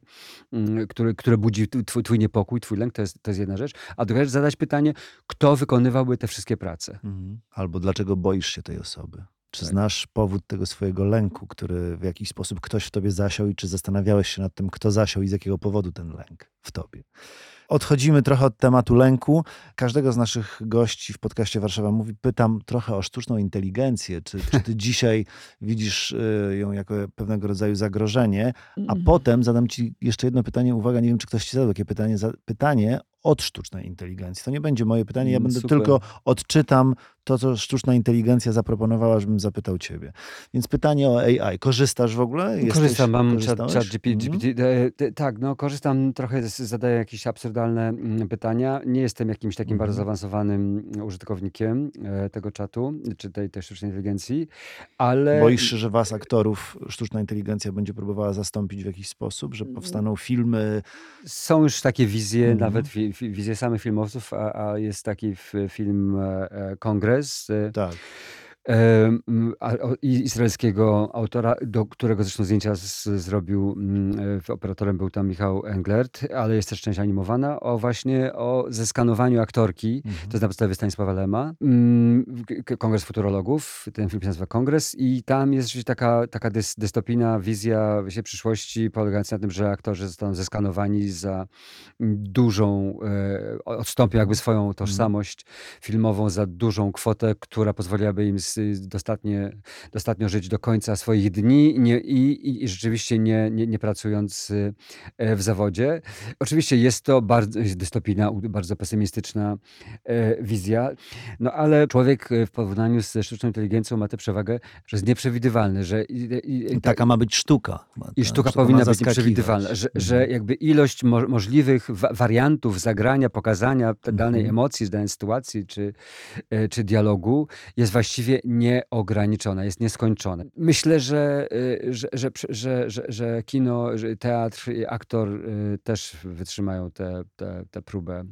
[SPEAKER 2] mm, który, które budzi twój, twój niepokój, twój lęk, to jest, to jest jedna rzecz. A druga rzecz, zadać pytanie, kto wykonywałby te wszystkie prace?
[SPEAKER 1] Mhm. Albo dlaczego boisz się tej osoby? Czy
[SPEAKER 2] Tak.
[SPEAKER 1] znasz powód tego swojego lęku, który w jakiś sposób ktoś w tobie zasiał i czy zastanawiałeś się nad tym, kto zasiał i z jakiego powodu ten lęk w tobie? Odchodzimy trochę od tematu lęku. Każdego z naszych gości w podcaście Warszawa Mówi pytam trochę o sztuczną inteligencję. Czy, czy ty dzisiaj widzisz y, ją jako pewnego rodzaju zagrożenie? A potem zadam ci jeszcze jedno pytanie. Uwaga, nie wiem, czy ktoś ci zadał takie pytanie. Pytanie od sztucznej inteligencji. To nie będzie moje pytanie, ja
[SPEAKER 2] Mm,
[SPEAKER 1] będę
[SPEAKER 2] super.
[SPEAKER 1] tylko odczytam to, co sztuczna inteligencja zaproponowała, żebym zapytał ciebie. Więc pytanie o AI. Korzystasz w ogóle? Jesteś-
[SPEAKER 2] Korzystam, mam chat, chat GPT,
[SPEAKER 1] Mhm.
[SPEAKER 2] GPT e, tak, no korzystam trochę, z- zadaję jakieś absurdalne mm, pytania. Nie jestem jakimś takim
[SPEAKER 1] Mhm.
[SPEAKER 2] bardzo zaawansowanym użytkownikiem e, tego czatu, czy tej, tej sztucznej inteligencji, ale...
[SPEAKER 1] Boisz się, że was, aktorów, sztuczna inteligencja będzie próbowała zastąpić w jakiś sposób, że powstaną filmy.
[SPEAKER 2] Są już takie wizje,
[SPEAKER 1] Mhm.
[SPEAKER 2] nawet wizje samych filmowców, a, a jest taki film e, e, Kongres e,
[SPEAKER 1] Tak.
[SPEAKER 2] Izraelskiego autora, do którego zresztą zdjęcia z, zrobił, mm, e, operatorem był tam Michał Englert, ale jest też część animowana, o właśnie o zeskanowaniu aktorki,
[SPEAKER 1] Mhm.
[SPEAKER 2] to jest na podstawie Stanisława Lema. Mm, Kongres Futurologów, ten film się nazywa Kongres i tam jest rzeczywiście taka, taka dys, dystopijna wizja właśnie przyszłości polegająca na tym, że aktorzy zostaną zeskanowani za dużą, e, odstąpią jakby swoją tożsamość filmową za dużą kwotę, która pozwoliłaby im z, dostatnie, dostatnio żyć do końca swoich dni i, nie, i, i- rzeczywiście nie, nie, nie pracując e, w zawodzie. Oczywiście jest to bardzo dystopijna, bardzo pesymistyczna e, wizja, no ale człowiek e, w porównaniu ze sztuczną inteligencją ma tę przewagę, że jest nieprzewidywalny, że i, i, i,
[SPEAKER 1] Taka ma być sztuka.
[SPEAKER 2] I sztuka
[SPEAKER 1] ma
[SPEAKER 2] powinna być nieprzewidywalna, że, że
[SPEAKER 1] Mhm.
[SPEAKER 2] jakby ilość mo możliwych wa wariantów zagrania, pokazania te danej
[SPEAKER 1] Mhm.
[SPEAKER 2] emocji, danej sytuacji czy, czy dialogu jest właściwie nieograniczona, jest nieskończona. Myślę, że, e, że, że, że, że, że kino, teatr aktor e, też wytrzymają tę te, te próbę,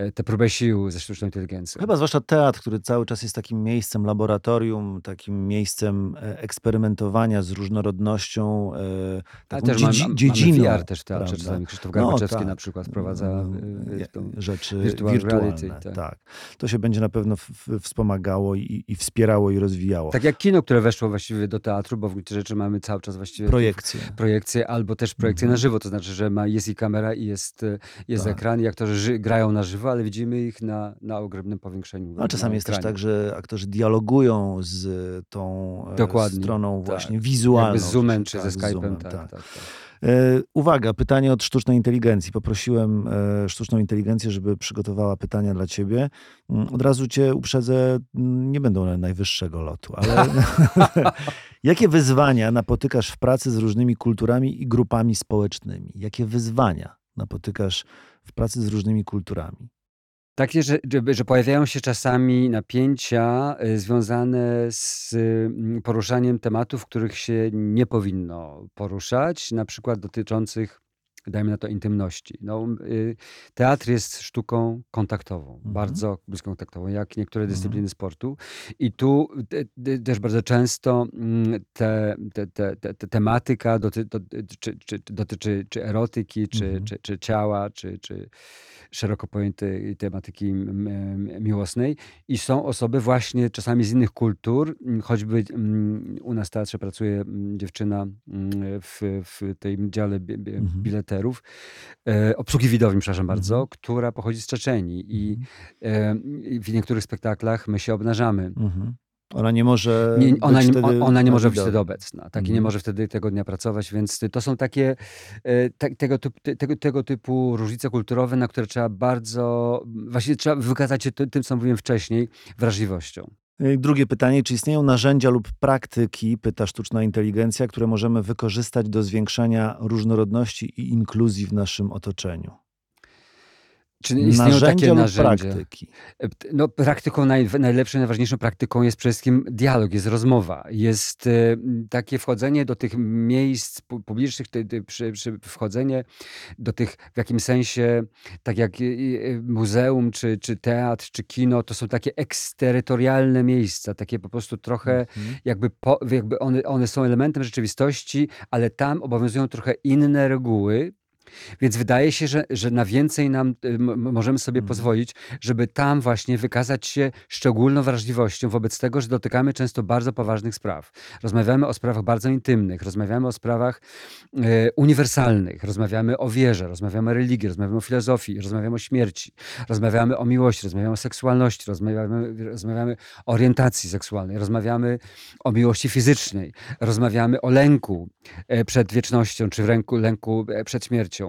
[SPEAKER 2] e, tę próbę sił ze sztuczną inteligencją.
[SPEAKER 1] Chyba zwłaszcza teatr, który cały czas jest takim miejscem laboratorium, takim miejscem e, eksperymentowania z różnorodnością, e, taką
[SPEAKER 2] też mamy,
[SPEAKER 1] dziedzi-
[SPEAKER 2] mamy
[SPEAKER 1] dziedziną.
[SPEAKER 2] VR też w teatrze
[SPEAKER 1] prawda?
[SPEAKER 2] czasami. Krzysztof
[SPEAKER 1] No,
[SPEAKER 2] Garbaczewski
[SPEAKER 1] tak.
[SPEAKER 2] na przykład wprowadza
[SPEAKER 1] No,
[SPEAKER 2] tą
[SPEAKER 1] rzeczy
[SPEAKER 2] virtual
[SPEAKER 1] wirtualne.
[SPEAKER 2] reality, tak.
[SPEAKER 1] tak. To się będzie na pewno w, wspomagało i, i wspierało i rozwijało.
[SPEAKER 2] Tak jak kino, które weszło właściwie do teatru, bo w gruncie rzeczy mamy cały czas właściwie
[SPEAKER 1] Projekcje.
[SPEAKER 2] projekcje albo też projekcje
[SPEAKER 1] Mhm.
[SPEAKER 2] na żywo, to znaczy, że ma, jest i kamera i jest, jest
[SPEAKER 1] Tak.
[SPEAKER 2] ekran i aktorzy ży, grają na żywo, ale widzimy ich na, na ogromnym powiększeniu.
[SPEAKER 1] No, czasami
[SPEAKER 2] na
[SPEAKER 1] jest też tak, że aktorzy dialogują z tą e,
[SPEAKER 2] Dokładnie,
[SPEAKER 1] stroną
[SPEAKER 2] tak.
[SPEAKER 1] właśnie wizualną.
[SPEAKER 2] Jakby z Zoomem czy
[SPEAKER 1] tak,
[SPEAKER 2] ze Skype'em,
[SPEAKER 1] Zoomem,
[SPEAKER 2] tak, tak, tak.
[SPEAKER 1] E, Uwaga, pytanie od sztucznej inteligencji. Poprosiłem e, sztuczną inteligencję, żeby przygotowała pytania dla ciebie. Mm, Od razu cię uprzedzę, mm, nie będą one najwyższego lotu, ale jakie wyzwania napotykasz w pracy z różnymi kulturami i grupami społecznymi? Jakie wyzwania napotykasz w pracy z różnymi kulturami?
[SPEAKER 2] Takie, że, że, pojawiają się czasami napięcia y, związane z y, poruszaniem tematów, których się nie powinno poruszać, na przykład dotyczących, dajmy na to, intymności. No, y, teatr jest sztuką kontaktową,
[SPEAKER 1] Mhm.
[SPEAKER 2] bardzo blisko kontaktową, jak niektóre
[SPEAKER 1] Mhm.
[SPEAKER 2] dyscypliny sportu. I tu te, te, też bardzo często mm, te, te, te, te, te tematyka doty, dotyczy, czy, dotyczy czy erotyki, czy,
[SPEAKER 1] Mhm.
[SPEAKER 2] czy, czy ciała, czy, czy szeroko pojętej tematyki miłosnej. I są osoby właśnie czasami z innych kultur, m, choćby mm, u nas w teatrze pracuje mm, dziewczyna mm, w, w tym dziale bi, bi, bileterów, e, obsługi widowni, przepraszam bardzo,
[SPEAKER 1] Mhm.
[SPEAKER 2] która pochodzi z Czeczenii i
[SPEAKER 1] Mhm.
[SPEAKER 2] e, i w niektórych spektaklach my się obnażamy.
[SPEAKER 1] Mhm. Ona nie może.
[SPEAKER 2] Nie, ona,
[SPEAKER 1] być
[SPEAKER 2] nie,
[SPEAKER 1] wtedy
[SPEAKER 2] ona nie może być wtedy obecna. Tak, i nie może wtedy tego dnia pracować, więc to są takie e, te, tego, typu, te, tego, tego typu różnice kulturowe, na które trzeba bardzo, właściwie trzeba wykazać się ty- tym, co mówiłem wcześniej, wrażliwością.
[SPEAKER 1] Y, Drugie pytanie, czy istnieją narzędzia lub praktyki, pyta sztuczna inteligencja, które możemy wykorzystać do zwiększania różnorodności i inkluzji w naszym otoczeniu?
[SPEAKER 2] Czy istnieją
[SPEAKER 1] narzędzia
[SPEAKER 2] takie narzędzia?
[SPEAKER 1] praktyki?
[SPEAKER 2] E, No, praktyką naj, najlepszą, najważniejszą praktyką jest przede wszystkim dialog, jest rozmowa, jest m, takie wchodzenie do tych miejsc pu- publicznych, ty, ty, przy, przy wchodzenie do tych w jakimś sensie, tak jak i- i, muzeum, czy, czy teatr, czy kino, to są takie eksterytorialne miejsca, takie po prostu trochę
[SPEAKER 1] Mhm.
[SPEAKER 2] jakby, po, jakby one, one są elementem rzeczywistości, ale tam obowiązują trochę inne reguły. Więc wydaje się, że, że na więcej nam y, możemy sobie
[SPEAKER 1] Mhm.
[SPEAKER 2] pozwolić, żeby tam właśnie wykazać się szczególną wrażliwością wobec tego, że dotykamy często bardzo poważnych spraw. Rozmawiamy o sprawach bardzo intymnych, rozmawiamy o sprawach e, uniwersalnych, rozmawiamy o wierze, rozmawiamy o religii, rozmawiamy o filozofii, rozmawiamy o śmierci, rozmawiamy o miłości, rozmawiamy o seksualności, rozmawiamy, rozmawiamy o orientacji seksualnej, rozmawiamy o miłości fizycznej, rozmawiamy o lęku e, przed wiecznością, czy w ręku, lęku e, przed śmiercią.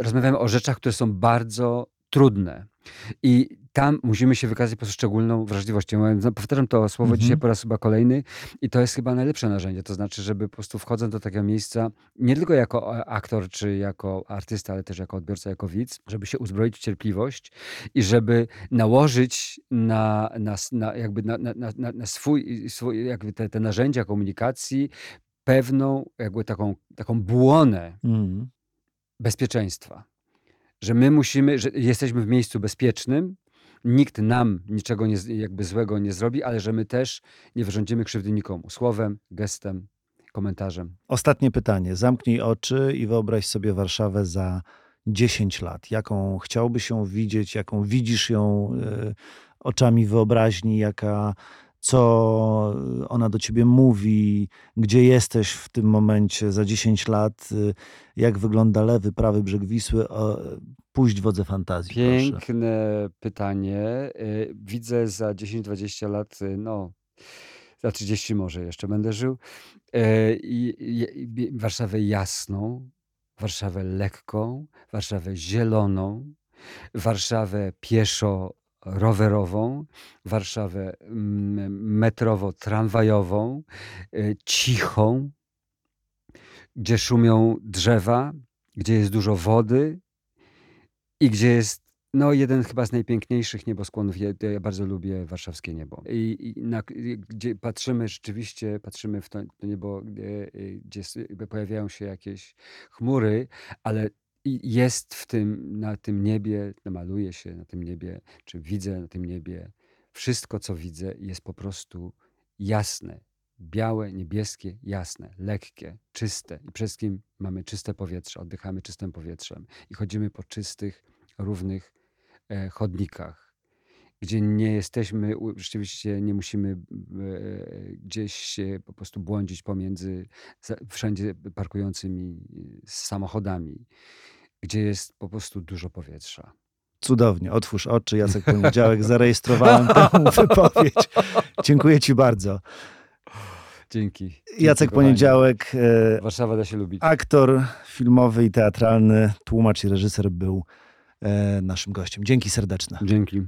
[SPEAKER 2] Rozmawiamy o rzeczach, które są bardzo trudne. I tam musimy się wykazać po prostu szczególną wrażliwością. Ja Powtarzam to słowo
[SPEAKER 1] Mhm.
[SPEAKER 2] dzisiaj po raz chyba kolejny i to jest chyba najlepsze narzędzie. To znaczy, żeby po prostu wchodząc do takiego miejsca, nie tylko jako e, aktor czy jako artysta, ale też jako odbiorca, jako widz, żeby się uzbroić w cierpliwość i żeby nałożyć na, na, na, jakby na, na, na, na- na swój, swój jakby te, te narzędzia komunikacji pewną jakby taką, taką błonę
[SPEAKER 1] Mhm.
[SPEAKER 2] Bezpieczeństwa. Że my musimy, że jesteśmy w miejscu bezpiecznym, nikt nam niczego nie, jakby złego nie zrobi, ale że my też nie wyrządzimy krzywdy nikomu. Słowem, gestem, komentarzem.
[SPEAKER 1] Ostatnie pytanie. Zamknij oczy i wyobraź sobie Warszawę za 10 lat. Jaką chciałbyś ją widzieć, jaką widzisz ją e, oczami wyobraźni, jaka, co ona do ciebie mówi, gdzie jesteś w tym momencie za 10 lat, jak wygląda lewy, prawy brzeg Wisły. Puść wodze fantazji, proszę.
[SPEAKER 2] Piękne pytanie. Y, Widzę za 10-20 lat, y, no za 30 może jeszcze będę żył, y, i Warszawę jasną, Warszawę lekką, Warszawę zieloną, Warszawę pieszo rowerową, Warszawę mm, metrowo-tramwajową, y, cichą, gdzie szumią drzewa, gdzie jest dużo wody i gdzie jest no, jeden chyba z najpiękniejszych nieboskłonów. Ja, ja bardzo lubię warszawskie niebo. I, i na, gdzie patrzymy rzeczywiście, patrzymy w to, niebo, gdzie, gdzie s- jakby pojawiają się jakieś chmury, ale i jest w tym, na tym niebie, maluje się na tym niebie, czy widzę na tym niebie. Wszystko, co widzę, jest po prostu jasne. Białe, niebieskie, jasne, lekkie, czyste. I przede wszystkim mamy czyste powietrze, oddychamy czystym powietrzem i chodzimy po czystych, równych e, chodnikach, gdzie nie jesteśmy, rzeczywiście nie musimy e, gdzieś się po prostu błądzić pomiędzy wszędzie parkującymi e, samochodami, gdzie jest po prostu dużo powietrza.
[SPEAKER 1] Cudownie. Otwórz oczy. Jacek Poniedziałek. Zarejestrowałem tę wypowiedź. Dziękuję ci bardzo.
[SPEAKER 2] Dzięki.
[SPEAKER 1] Jacek. Poniedziałek, e,
[SPEAKER 2] Warszawa da się lubić.
[SPEAKER 1] aktor filmowy i teatralny, tłumacz i reżyser był e, naszym gościem. Dzięki serdeczne.
[SPEAKER 2] Dzięki.